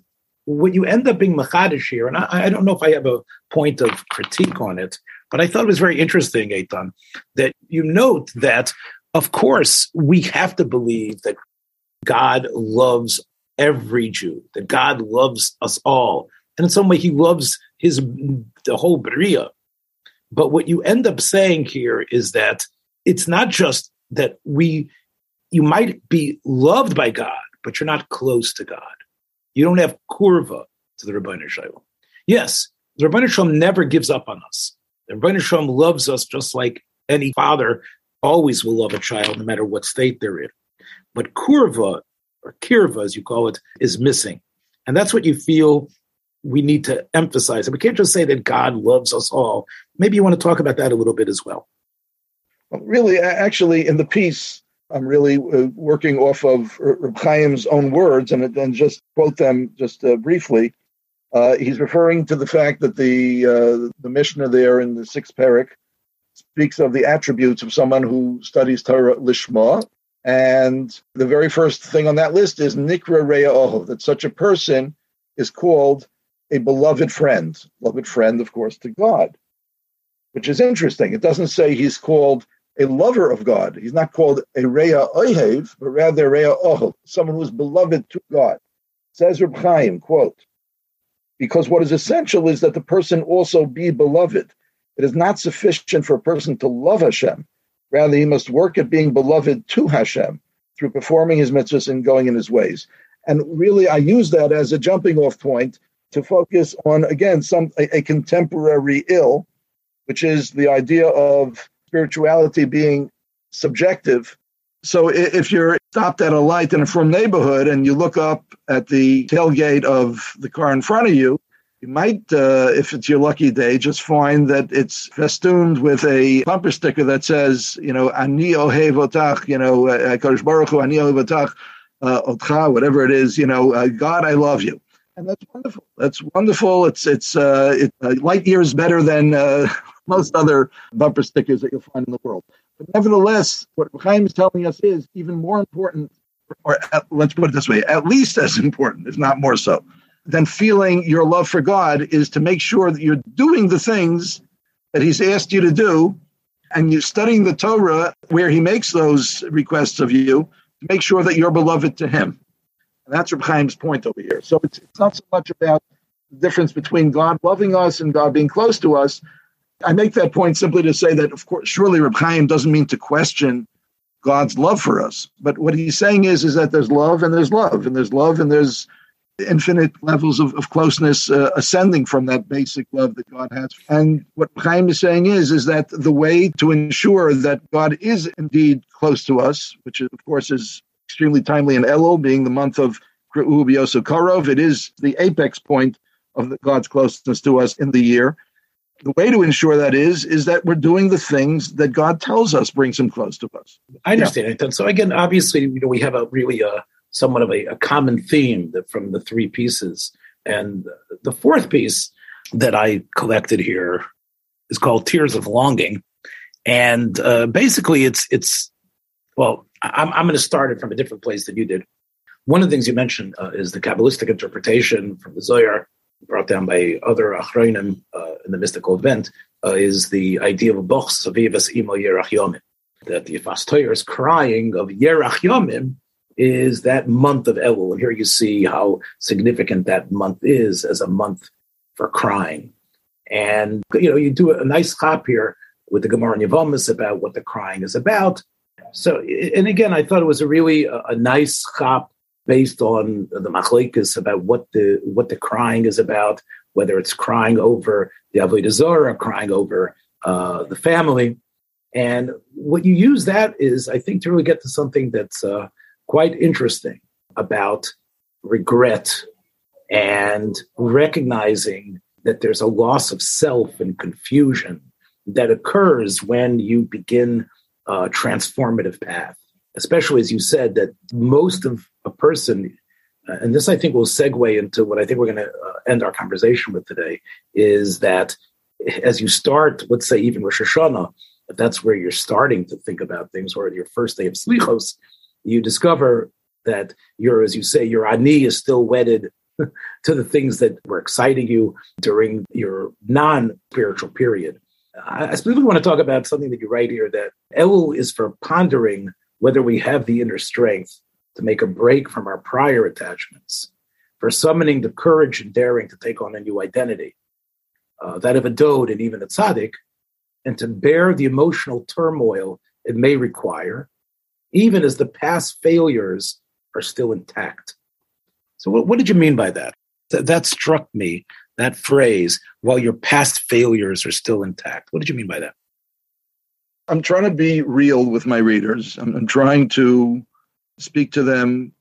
what you end up being machadish here, and I, I, don't know if I have a point of critique on it, But I thought it was very interesting, Eitan, that you note that, of course, we have to believe that God loves every Jew, that God loves us all. And in some way, he loves his the whole Bria. But what you end up saying here is that it's not just that we you might be loved by God, but you're not close to God. You don't have kurva to the Ribbono Shel Olam. Yes, the Ribbono Shel Olam never gives up on us. The Ribbono Shel Olam loves us just like any father always will love a child, no matter what state they're in. But kurva, or kirva as you call it, is missing. And that's what you feel we need to emphasize. And we can't just say that God loves us all. Maybe you want to talk about that a little bit as well. well really, actually, in the piece, I'm really uh, working off of Reb Chaim's own words and, then just quote them just uh, briefly. Uh, he's referring to the fact that the uh, the Mishnah there in the sixth parak speaks of the attributes of someone who studies Torah lishma, and the very first thing on that list is nikra reya oho, that such a person is called a beloved friend, beloved friend, of course, to God, which is interesting. It doesn't say he's called a lover of God. He's not called a Reya Ohev, but rather Reya Ohel, someone who is beloved to God. Says Reb Chaim, quote, because what is essential is that the person also be beloved. It is not sufficient for a person to love Hashem. Rather, he must work at being beloved to Hashem through performing his mitzvahs and going in his ways. And really, I use that as a jumping off point to focus on, again, some a, a contemporary ill, which is the idea of spirituality being subjective. So if you're stopped at a light in a from neighborhood and you look up at the tailgate of the car in front of you, you might, uh, if it's your lucky day, just find that it's festooned with a bumper sticker that says, you know, Ani ohev otach, you know, uh, Kodesh Baruch Ani ohev otach, uh, otcha, whatever it is, you know, uh, God, I love you. And that's wonderful. That's wonderful. It's it's uh, it, uh, light years better than uh, most other bumper stickers that you'll find in the world. But nevertheless, what Chaim is telling us is even more important, or at, let's put it this way, at least as important, if not more so, than feeling your love for God is to make sure that you're doing the things that He's asked you to do, and you're studying the Torah where He makes those requests of you to make sure that you're beloved to Him. And that's Reb Chaim's point over here. So it's, it's not so much about the difference between God loving us and God being close to us, I make that point simply to say that, of course, surely Reb Chaim doesn't mean to question God's love for us. But what he's saying is, is that there's love and there's love, and there's love and there's infinite levels of, of closeness uh, ascending from that basic love that God has. And what Chaim is saying is, is that the way to ensure that God is indeed close to us, which of course is extremely timely in Elul, being the month of Kre'u Karov, it is the apex point of God's closeness to us in the year the way to ensure that is is that we're doing the things that God tells us brings Him close to us. I understand yeah. so again, obviously, you know, we have a really a uh, somewhat of a, a common theme that from the three pieces, and the fourth piece that I collected here is called "Tears of Longing," and uh, basically, it's it's well, I'm I'm going to start it from a different place than you did. One of the things you mentioned uh, is the Kabbalistic interpretation from the Zohar brought down by other achronim uh, in the mystical event, uh, is the idea of a boch savivas imo yerach yomim. That the Yifas is crying of yerach yomim is that month of Elul. And here you see how significant that month is as a month for crying. And, you know, you do a nice hop here with the Gemara and Yevamos about what the crying is about. So, and again, I thought it was a really a, a nice hop based on the machlekas about what the what the crying is about, whether it's crying over the avodah zarah, crying over uh, the family, and what you use that is, I think, to really get to something that's uh, quite interesting about regret and recognizing that there's a loss of self and confusion that occurs when you begin a transformative path especially as you said, that most of a person, uh, and this I think will segue into what I think we're going to uh, end our conversation with today, is that as you start, let's say even Rosh Hashanah, if that's where you're starting to think about things, or your first day of Slichos, you discover that you're, as you say, your ani is still wedded to the things that were exciting you during your non-spiritual period. I specifically want to talk about something that you write here that Elul is for pondering whether we have the inner strength to make a break from our prior attachments, for summoning the courage and daring to take on a new identity, uh, that of a dode and even a tzaddik, and to bear the emotional turmoil it may require, even as the past failures are still intact. So, what, what did you mean by that? Th- that struck me, that phrase, while your past failures are still intact. What did you mean by that? I'm trying to be real with my readers. I'm, I'm trying to speak to them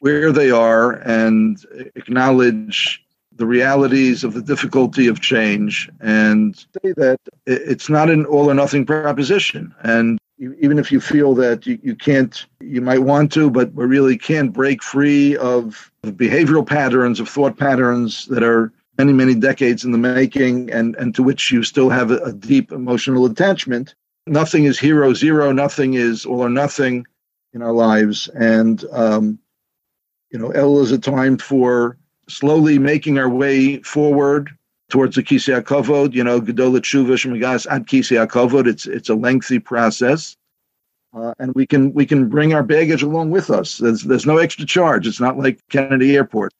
where they are and acknowledge the realities of the difficulty of change and say that it's not an all or nothing proposition. And even if you feel that you, you can't, you might want to, but we really can't break free of behavioral patterns, of thought patterns that are many, many decades in the making and, and to which you still have a, a deep emotional attachment. Nothing is hero zero, nothing is all or nothing in our lives. And, um, you know, El is a time for slowly making our way forward towards the Kisei HaKavod, you know, Gedolah Tshuva Shemigas at Kisei HaKavod. It's, it's a lengthy process. Uh, and we can we can bring our baggage along with us. There's there's no extra charge. It's not like Kennedy Airport.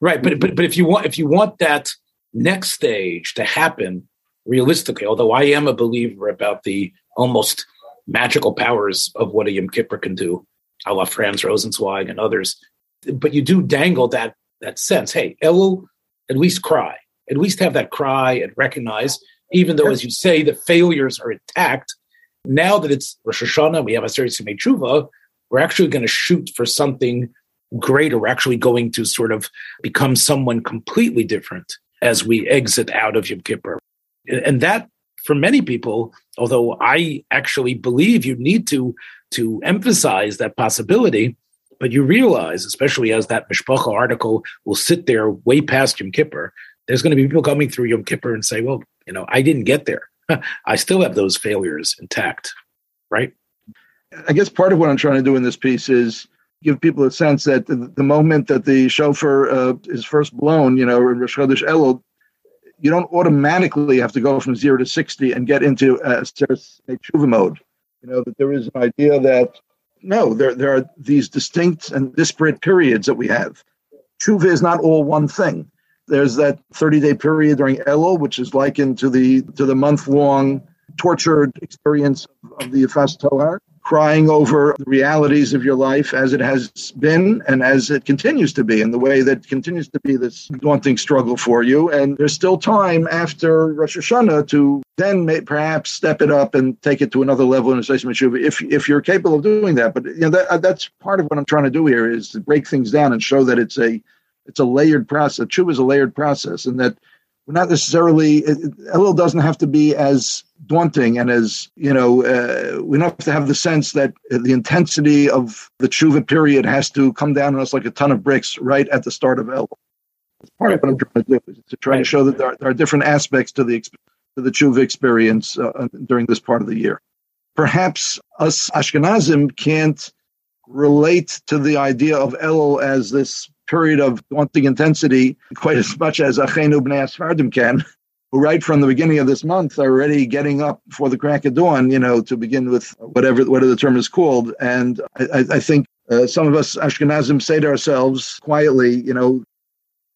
Right, but but but if you want if you want that next stage to happen realistically, although I am a believer about the almost magical powers of what a Yom Kippur can do, a la Franz Rosenzweig and others, but you do dangle that that sense. Hey, Elul, at least cry. At least have that cry and recognize, even though, as you say, the failures are intact. Now that it's Rosh Hashanah, we have a series of Tshuva, we're actually going to shoot for something greater. We're actually going to sort of become someone completely different as we exit out of Yom Kippur. And that, for many people, although I actually believe you need to to emphasize that possibility, but you realize, especially as that Mishpacha article will sit there way past Yom Kippur, there's going to be people coming through Yom Kippur and say, well, you know, I didn't get there. I still have those failures intact, right? I guess part of what I'm trying to do in this piece is give people a sense that the, moment that the shofar uh, is first blown, you know, in Rosh Chodesh Elul, you don't automatically have to go from zero to 60 and get into uh, tshuva mode. You know, that there is an idea that no, there, there are these distinct and disparate periods that we have. Tshuva is not all one thing. There's that 30 day period during Elul, which is likened to the to the month long tortured experience of the Yifas Tohar crying over the realities of your life as it has been and as it continues to be, and the way that continues to be this daunting struggle for you. And there's still time after Rosh Hashanah to then may, perhaps step it up and take it to another level in a Tshuva if if you're capable of doing that. But you know that, uh, that's part of what I'm trying to do here is to break things down and show that it's a it's a layered process. Tshuva is a layered process, and that we're not necessarily Elul doesn't have to be as daunting and as you know uh, we don't have to have the sense that the intensity of the tshuva period has to come down on us like a ton of bricks right at the start of Elul. It's part of what I'm trying to do is to try to show that there are, there are different aspects to the to the tshuva experience uh, during this part of the year. Perhaps us Ashkenazim can't relate to the idea of Elul as this period of daunting intensity quite as much as Achenu Bnei Asfardim can, who right from the beginning of this month are already getting up before the crack of dawn, you know, to begin with whatever whatever the term is called. And I, I think uh, some of us Ashkenazim say to ourselves quietly, you know,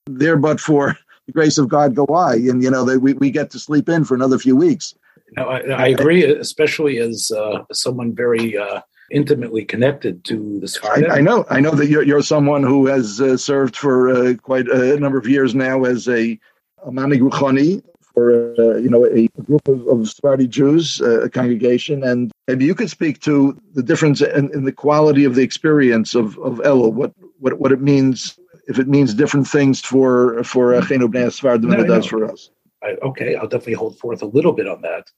there but for the grace of God go I, and you know that we, we get to sleep in for another few weeks. No, I, I agree, especially as uh, someone very uh, intimately connected to the Sephardim. I, I, know, I know that you're, you're someone who has uh, served for uh, quite a number of years now as a, a Manig Ruchani for uh, you know a, group of, of Sephardi Jews, uh, a congregation, and maybe you could speak to the difference in, in the quality of the experience of of Elul, what what what it means if it means different things for for Chenu Bnei Sephardim than it does for us. I, okay, I'll definitely hold forth a little bit on that.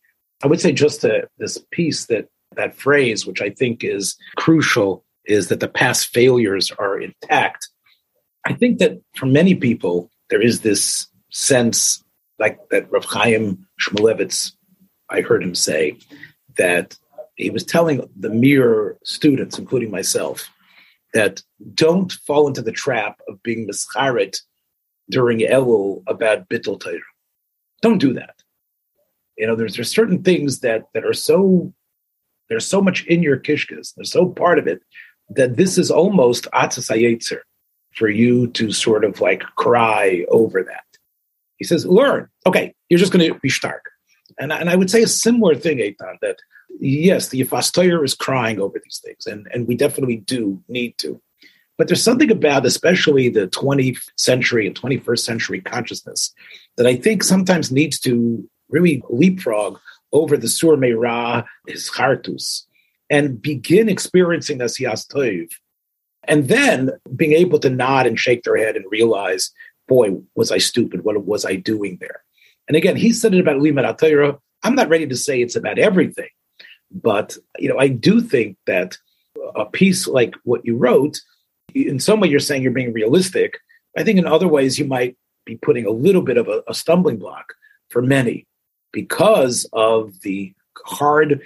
I would say just this piece that that phrase, which I think is crucial, is that the past failures are intact. I think that for many people, there is this sense, like that Rav Chaim Shmulevitz, I heard him say, that he was telling the Mir students, including myself, that don't fall into the trap of being mischaret during Elul about Bittul Torah. Don't do that. You know, there's there's certain things that that are so there's so much in your kishkas, they're so part of it that this is almost atzasayetzer for you to sort of like cry over that. He says, learn. Okay, you're just going to be stark. And, and I would say a similar thing, Eitan, that yes, the Yifastoyer is crying over these things, and, and we definitely do need to. But there's something about, especially the 20th century and 21st century consciousness, that I think sometimes needs to really leapfrog over the Sur Meira, his Chartus, and begin experiencing the Siyas Toiv. And then being able to nod and shake their head and realize, boy, was I stupid? What was I doing there? And again, he said it about Limat Atayra. I'm not ready to say it's about everything, but you know, I do think that a piece like what you wrote, in some way, you're saying you're being realistic. I think in other ways, you might be putting a little bit of a, a stumbling block for many because of the hard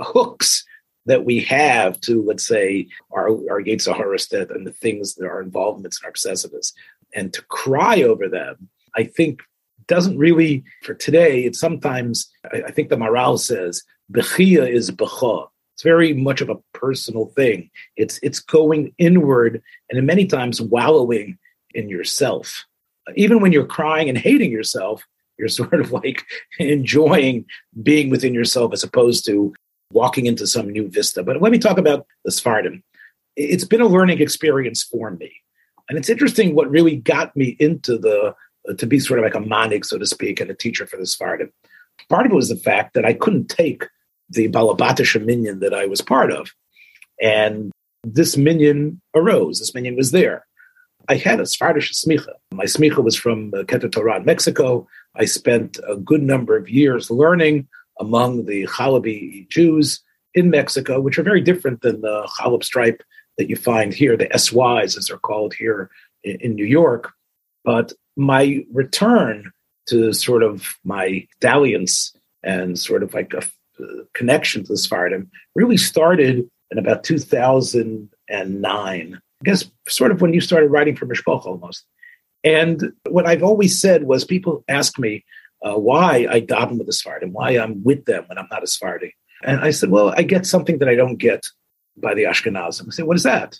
hooks that we have to, let's say, our, our Yetzer Hara and the things that our involvements and our obsessiveness. And to cry over them, I think doesn't really, for today, it's sometimes, I, I think the Maharal says, Bechia is Becha. It's very much of a personal thing. It's it's going inward and many times wallowing in yourself. Even when you're crying and hating yourself, you're sort of like enjoying being within yourself as opposed to walking into some new vista. But let me talk about the Sephardim. It's been a learning experience for me. And it's interesting what really got me into the, uh, to be sort of like a manig, so to speak, and a teacher for the Sephardim. Part of it was the fact that I couldn't take the Balabatisha minyan that I was part of. And this minyan arose, this minyan was there. I had a Sephardish smicha. My smicha was from uh, Keter Torah in Mexico. I spent a good number of years learning among the Chalabi Jews in Mexico, which are very different than the Chalab stripe that you find here, the SYs as they're called here in, New York. But my return to sort of my dalliance and sort of like a, a connection to the Sephardim really started in about 2009. I guess sort of when you started writing for Mishpach almost. And what I've always said was people ask me, uh, why I daven with the Sephardim, why I'm with them when I'm not a Sephardi. And I said, well, I get something that I don't get by the Ashkenazim. I said, what is that?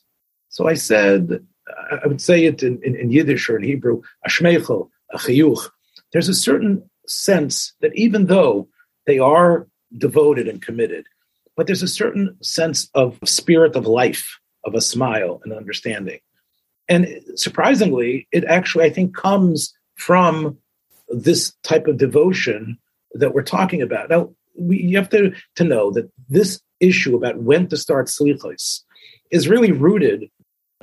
So I said, I would say it in, in, in Yiddish or in Hebrew, Ashmeichel, Achiyuch. There's a certain sense that even though they are devoted and committed, but there's a certain sense of spirit of life, of a smile and understanding. And surprisingly, it actually, I think, comes from this type of devotion that we're talking about. Now, we, you have to, to know that this issue about when to start slichos is really rooted,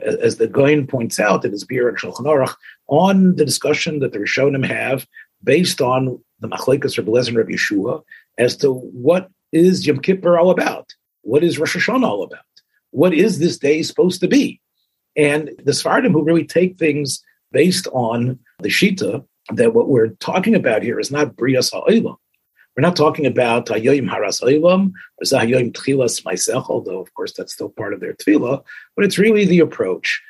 as, as the Gaon points out in his Beer and Shulchan Aruch, on the discussion that the Rishonim have based on the Machlekes Rebbe Lezer and Yeshua as to what is Yom Kippur all about? What is Rosh Hashanah all about? What is this day supposed to be? And the Sephardim who really take things based on the Shita that what we're talking about here is not Brias Ha'olam. We're not talking about Hayoim Haras Olam or Zahayoim Tchilas Maisech, although of course that's still part of their tefillah, but it's really the approach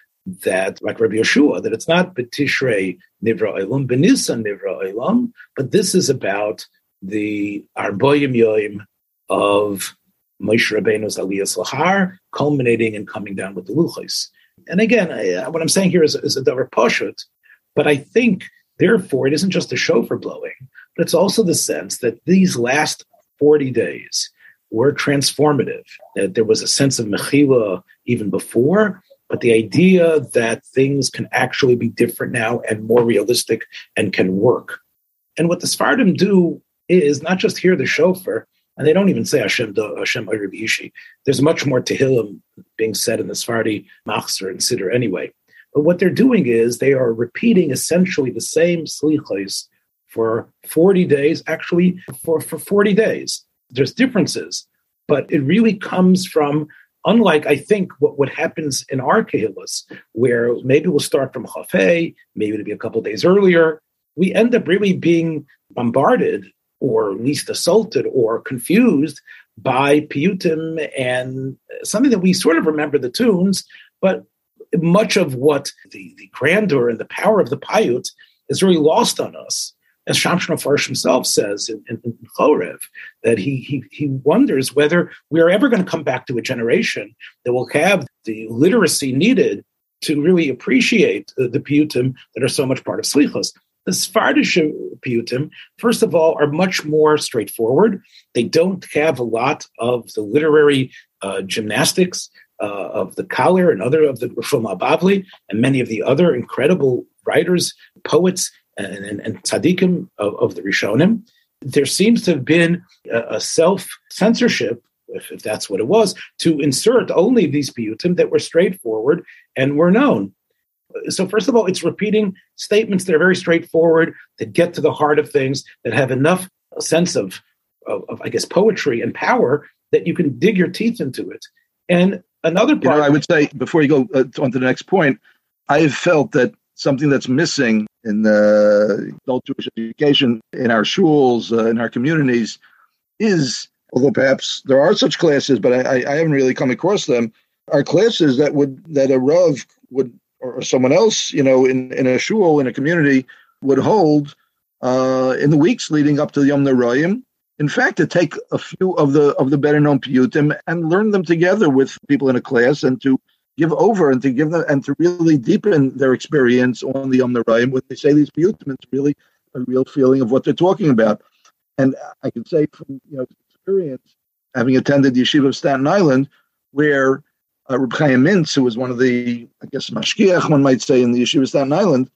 that, like Rabbi Yeshua, that it's not Betishrei Nivra Olam, Benisan Nivra Olam, but this is about the Arboyim Yoim of Moshe Rabbeinu's Aliyah Lahar, culminating and coming down with the Luchos. And again, I, uh, what I'm saying here is, is a davar poshut, but I think Therefore, it isn't just a shofar blowing, but it's also the sense that these last 40 days were transformative. That there was a sense of mechila even before, but the idea that things can actually be different now and more realistic and can work. And what the Sephardim do is not just hear the shofar, and they don't even say Hashem Hashem Ishi. There's much more Tehillim being said in the Sephardi Machzor and Siddur anyway. But what they're doing is they are repeating essentially the same slichos for 40 days, actually for, for 40 days. There's differences, but it really comes from, unlike I think what, what happens in our Kehillas, where maybe we'll start from Chafei, maybe it'll be a couple days earlier. We end up really being bombarded or at least assaulted or confused by piyutim and something that we sort of remember the tunes, but much of what the, the grandeur and the power of the payut is really lost on us as Shamshon Farsh himself says in, in, in Chorev, that he, he, he wonders whether we are ever going to come back to a generation that will have the literacy needed to really appreciate the, the piyutim that are so much part of Slichos. The Sephardish piyutim, first of all, are much more straightforward. They don't have a lot of the literary uh, gymnastics uh, of the Kalir and other of the Rishon Bavli and many of the other incredible writers, poets, and, and, and tzaddikim of, of, the Rishonim. There seems to have been a, a self censorship, if, if, that's what it was, to insert only these piyutim that were straightforward and were known. So, first of all, it's repeating statements that are very straightforward, that get to the heart of things, that have enough sense of, of, of I guess, poetry and power that you can dig your teeth into it. And another part. You know, I would say, before you go uh, on to the next point, I have felt that something that's missing in the adult Jewish education in our schools, uh, in our communities, is although perhaps there are such classes, but I, I haven't really come across them. Are classes that would that a rav would or someone else, you know, in, in a shul in a community would hold uh, in the weeks leading up to the Yom Noraim. In fact, to take a few of the of the better known piyutim and learn them together with people in a class and to give over and to give them and to really deepen their experience on the Yom Noraim when they say these piyutim. It's really a real feeling of what they're talking about. And I can say from you know experience, having attended the yeshiva of Staten Island, where uh, Reb Chaim Mintz, who was one of the, I guess, mashkiach, one might say, in the yeshiva Staten Island,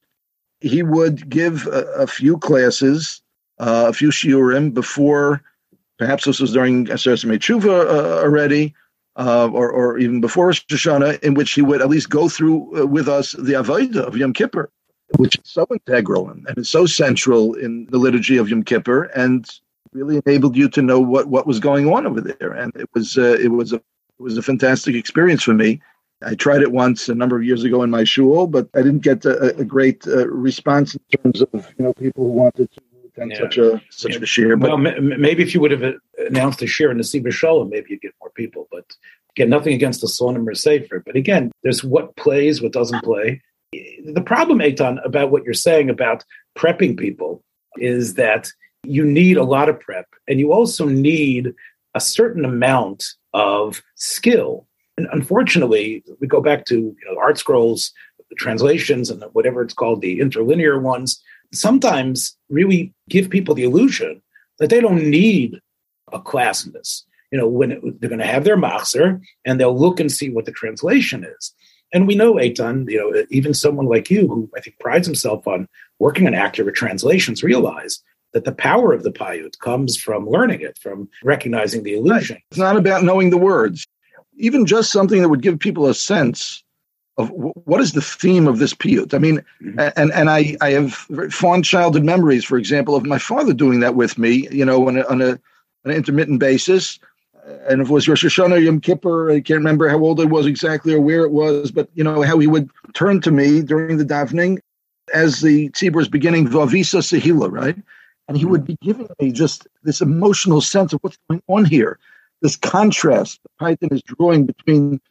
he would give a, a few classes, uh, a few shiurim before, perhaps this was during Aseret Tshuva uh, already, uh, or, or even before Rosh Hashanah, in which he would at least go through uh, with us the Avodah of Yom Kippur, which is so integral and, and so central in the liturgy of Yom Kippur, and really enabled you to know what, what was going on over there. And it was uh, it was a it was a fantastic experience for me. I tried it once a number of years ago in my shul, but I didn't get a, a great uh, response in terms of you know people who wanted to attend yeah. such a such yeah. a shiur. But well, m- maybe if you would have announced a shiur in the Siva Shalom, maybe you'd get more people. But again, nothing against the Slonim or Sefer. But again, there's what plays, what doesn't play. The problem, Eitan, about what you're saying about prepping people is that you need a lot of prep, and you also need a certain amount of skill. And unfortunately, we go back to you know, ArtScrolls, the translations, and whatever it's called, the interlinear ones sometimes really give people the illusion that they don't need a class in this. You know, when it, they're going to have their machzer and they'll look and see what the translation is. And we know, Eitan, you know, even someone like you, who I think prides himself on working on accurate translations, realize that the power of the payut comes from learning it, from recognizing the illusion. It's not about knowing the words. Even just something that would give people a sense of what is the theme of this piyut. I mean, mm-hmm. and and I I have fond childhood memories, for example, of my father doing that with me. You know, on a, on a an intermittent basis. And if it was Rosh Hashanah, Yom Kippur, I can't remember how old I was exactly or where it was, but you know how he would turn to me during the davening as the tzibur is beginning Vavisa Sehila, right? And he would mm-hmm. be giving me just this emotional sense of what's going on here, this contrast the paytan is drawing between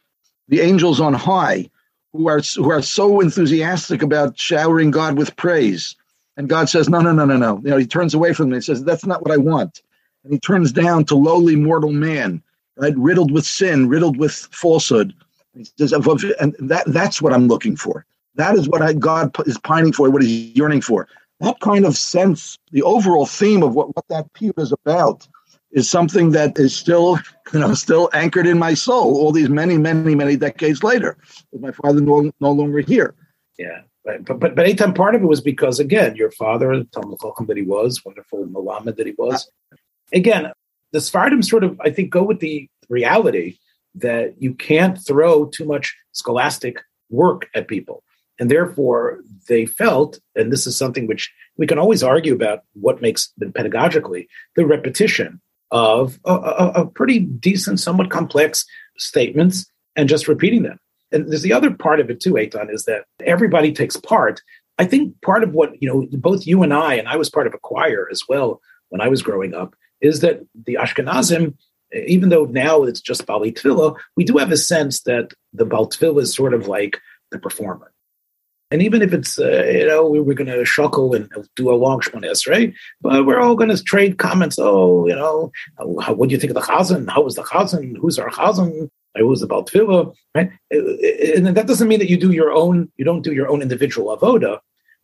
the angels on high who are who are so enthusiastic about showering God with praise. And God says, No, no, no, no, no. You know, he turns away from them and says, That's not what I want. And he turns down to lowly mortal man, right? Riddled with sin, riddled with falsehood. He says, and that that's what I'm looking for. That is what I, God is pining for, what he's yearning for. That kind of sense, the overall theme of what, what that pew is about, is something that is still, you know, still anchored in my soul all these many, many, many decades later, with my father no, no longer here. Yeah. But but but anytime part of it was because again, your father, Talmud Chacham that he was, wonderful Malamed that he was. Again, the Sephardim sort of I think go with the reality that you can't throw too much scholastic work at people. And therefore, they felt, and this is something which we can always argue about what makes pedagogically, the repetition of a, a, a pretty decent, somewhat complex statements and just repeating them. And there's the other part of it too, Eitan, is that everybody takes part. I think part of what, you know, both you and I, and I was part of a choir as well when I was growing up, is that the Ashkenazim, even though now it's just Bali we do have a sense that the Bal Tefillah is sort of like the performer. And even if it's, uh, you know, we were going to shuckle and do a long shmones, right? But we're all going to trade comments. Oh, you know, how, what do you think of the chazan? How was the chazan? Who's our chazan? Who was about tefillah, right? And that doesn't mean that you do your own, you don't do your own individual avoda.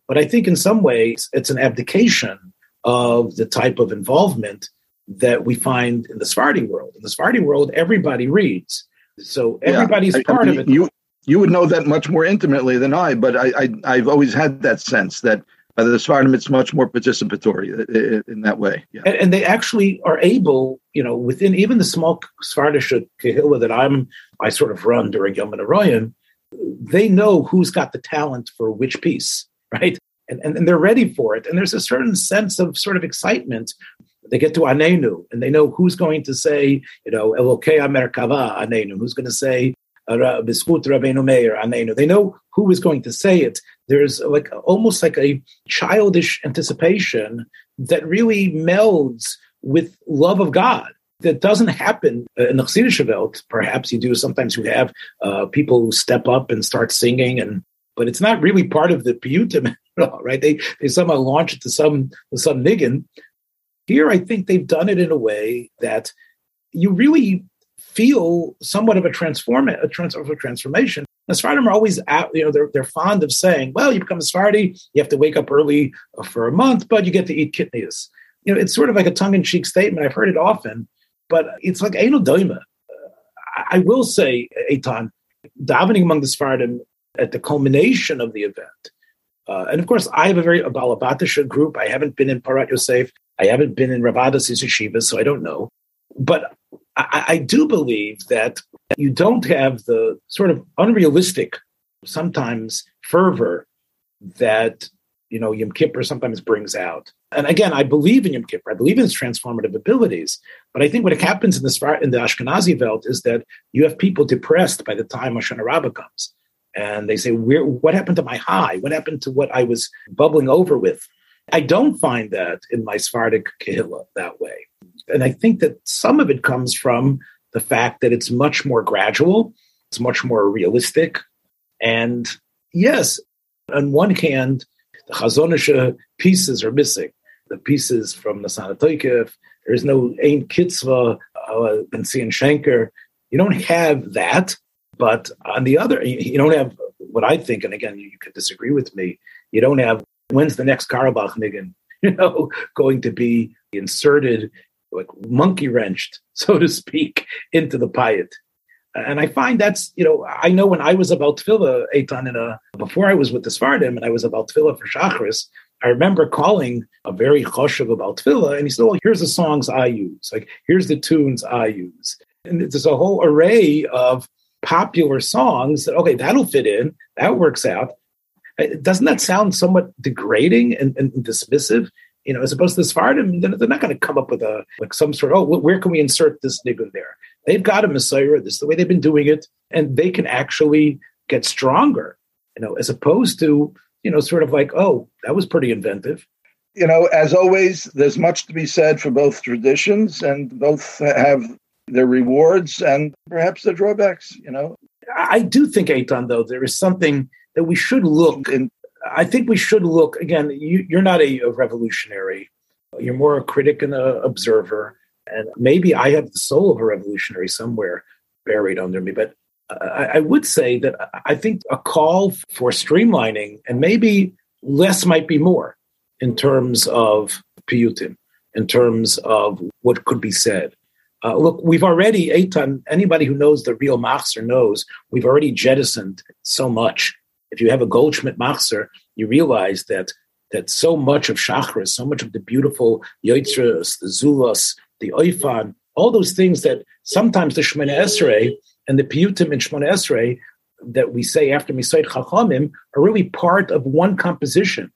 But I think in some ways it's an abdication of the type of involvement that we find in the Sephardi world. In the Sephardi world, everybody reads. So everybody's yeah, part I mean, of it. You, you would know that much more intimately than I, but I, I have always had that sense that by the Sephardim it's much more participatory uh, uh, in that way. Yeah. And, and, they actually are able, you know, within even the small Sephardish Kehillah that I'm I sort of run during Yom Ryan, they know who's got the talent for which piece, right? And, and, and they're ready for it. And there's a certain sense of sort of excitement they get to Anenu and they know who's going to say, you know, Elokei Merkava Anenu, who's going to say They know who is going to say it. There's like almost like a childish anticipation that really melds with love of God. That doesn't happen in the Chassidish Welt. Perhaps you do. Sometimes you have uh, people who step up and start singing, and but it's not really part of the piyutim at all, right? They they somehow launch it to some some niggin, here, I think they've done it in a way that you really feel somewhat of a transform a, trans- of a transformation. The Sephardim are always out, you know, they're, they're fond of saying, well, you become a Sephardi, you have to wake up early uh, for a month, but you get to eat kidneys. You know, it's sort of like a tongue-in-cheek statement. I've heard it often, but it's like Eino. Uh, I will say, Eitan, davening among the Sephardim at the culmination of the event, uh, and of course, I have a very a Balabatisha group. I haven't been in Porat Yosef. I haven't been in Ravada's yeshiva, so I don't know. But I, I, do believe that you don't have the sort of unrealistic, sometimes fervor that you know Yom Kippur sometimes brings out. And again, I believe in Yom Kippur. I believe in its transformative abilities. But I think what happens in the in the Ashkenazi Welt is that you have people depressed by the time Hoshana Rabbah comes, and they say, Where, "What happened to my high? What happened to what I was bubbling over with?" I don't find that in my Sephardic Kehillah that way. And I think that some of it comes from the fact that it's much more gradual, it's much more realistic. And yes, on one hand, the Chazonisha pieces are missing. The pieces from the Sanatoikev, there is no Ein Kitzvah, uh, Benzion Shenker. You don't have that. But on the other, you don't have what I think, and again, you, could disagree with me, you don't have when's the next Carlebach Niggin, you know, going to be inserted, like monkey wrenched, so to speak, into the payat. And I find that's, you know, I know when I was about tefillah, Eitan, in a, before I was with the Sephardim and I was about tefillah for Shachris, I remember calling a very choshev about tefillah, and he said, "Well, here's the songs I use. Like, here's the tunes I use." And there's a whole array of popular songs that okay, that'll fit in, that works out. Doesn't that sound somewhat degrading and, and dismissive? You know, as opposed to the Sephardim, they're not going to come up with a like some sort of oh, where can we insert this nigun there? They've got a mesorah. This is the way they've been doing it, and they can actually get stronger. You know, as opposed to you know, sort of like oh, that was pretty inventive. You know, as always, there's much to be said for both traditions, and both have their rewards and perhaps their drawbacks. You know, I do think Eitan, though, there is something that we should look and I think we should look again. You, are not a, a, revolutionary; you're more a critic and an observer. And maybe I have the soul of a revolutionary somewhere buried under me. But I, I would say that I think a call for streamlining and maybe less might be more in terms of piyutim, in terms of what could be said. Uh, look, we've already, Eitan, anybody who knows the real Machzer knows we've already jettisoned so much if you have a Goldschmidt Machzer, you realize that that so much of Shachris, so much of the beautiful Yoitzras, the Zulas, the Oifan, all those things that sometimes the Shemona Esrei and the Piyutim in Shemona Esrei that we say after Misayt Chachamim are really part of one composition.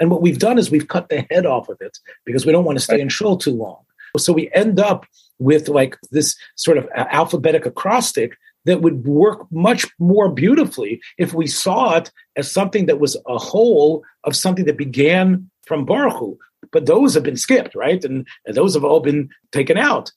And what we've done is we've cut the head off of it because we don't want to stay in shul too long. So we end up with like this sort of alphabetic acrostic that would work much more beautifully if we saw it as something that was a whole of something that began from Baruch Hu. But those have been skipped, right? And, and those have all been taken out.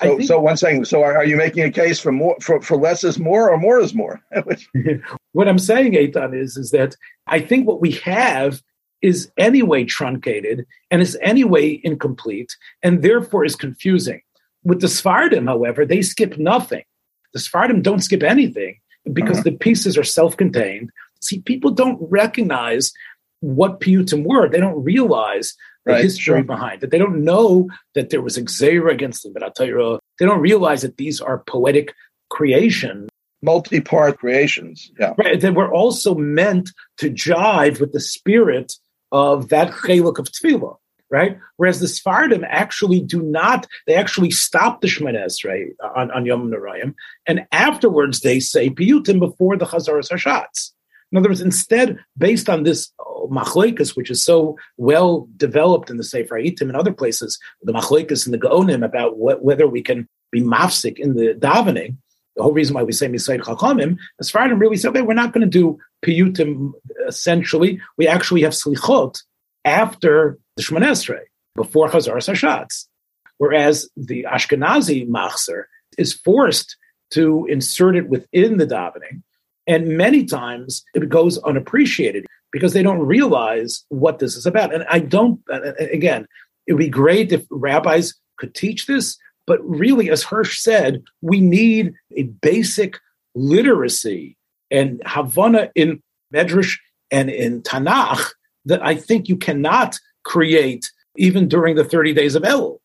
So, think, so one saying, so are, are, you making a case for more for, for less is more or more is more? what I'm saying, Eitan, is is that I think what we have is anyway truncated and is anyway incomplete and therefore is confusing. With the Sephardim, however, they skip nothing. The Sephardim don't skip anything because uh-huh. the pieces are self-contained. See, people don't recognize what piyutim were. They don't realize the right, history sure. behind it. They don't know that there was a xera against the Beratayra. They don't realize that these are poetic creations. Multi-part creations, yeah. Right, that were also meant to jive with the spirit of that cheluk of tefillah, right? Whereas the Sephardim actually do not, they actually stop the Shemoneh Esrei on, on Yom Narayim, and afterwards they say piyutim before the Chazaras Hashatz. In other words, instead, based on this machloikas, which is so well developed in the Sefer Itim and other places, the machloikas and the Gaonim about what, whether we can be mafsik in the davening, the whole reason why we say Misayid Chachamim, far as really say, okay, we're not going to do piyutim essentially. We actually have slichot after the Shemoneh before Chazar Hashatz. Whereas the Ashkenazi machzer is forced to insert it within the davening and many times it goes unappreciated because they don't realize what this is about. And I don't, again, it would be great if rabbis could teach this, but really, as Hirsch said, we need a basic literacy and Havana in Medrash and in Tanakh that I think you cannot create even during the 30 days of Elul.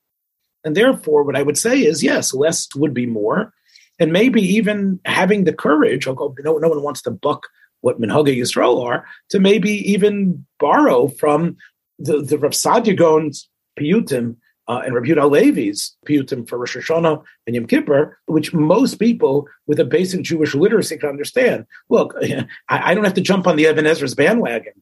And therefore, what I would say is yes, less would be more and maybe even having the courage, although no, no one wants to buck what Minhaga Yisrael are, to maybe even borrow from the, the Rav Saadia Gaon's piyutim uh, and Rabbi Levi's piyutim for Rosh Hashanah and Yom Kippur, which most people with a basic Jewish literacy can understand. Look, I, I don't have to jump on the Even Ezra's bandwagon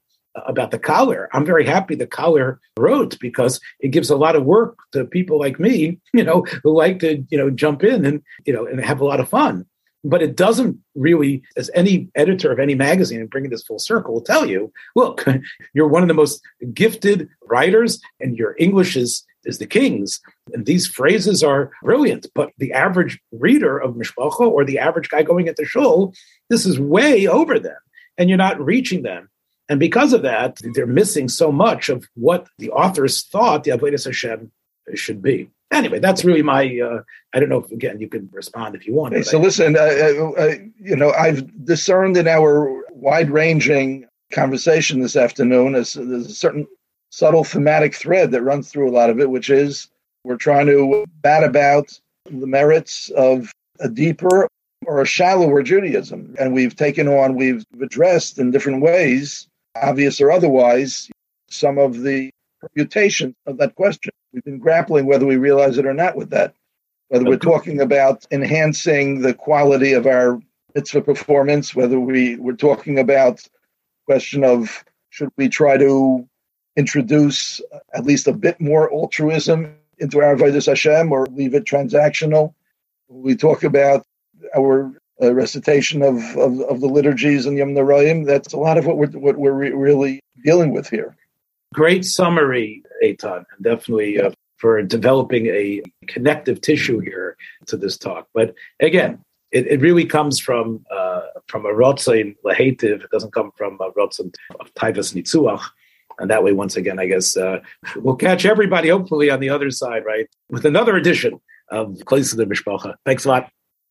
about the Kallir. I'm very happy the Kallir wrote because it gives a lot of work to people like me, you know, who like to, you know, jump in and, you know, and have a lot of fun. But it doesn't really, as any editor of any magazine and bringing this full circle will tell you, look, you're one of the most gifted writers and your English is, is the king's. And these phrases are brilliant, but the average reader of Mishpacha or the average guy going at the shul, this is way over them and you're not reaching them. And because of that, they're missing so much of what the authors thought the Avodah Hashem should be. Anyway, that's really my. Uh, I don't know if again you can respond if you want. Okay, so I, listen, uh, uh, uh, you know, I've discerned in our wide-ranging conversation this afternoon as there's a certain subtle thematic thread that runs through a lot of it, which is we're trying to bat about the merits of a deeper or a shallower Judaism, and we've taken on, we've addressed in different ways obvious or otherwise, some of the permutations of that question. We've been grappling whether we realize it or not with that. Whether we're talking about enhancing the quality of our mitzvah performance, whether we, we're talking about question of should we try to introduce at least a bit more altruism into our Avodah Hashem or leave it transactional. We talk about our uh, recitation of, of, of, the liturgies and Yom Narayim. That's a lot of what we're, what we're re- really dealing with here. Great summary, Eytan, and definitely uh, for developing a connective tissue here to this talk. But again, it, it really comes from uh, from a rotzain lahativ. It doesn't come from a rotzain of taivas nitzuach. And that way, once again, I guess uh, we'll catch everybody hopefully on the other side, right, with another edition of Klais of the Mishpacha. Thanks a lot.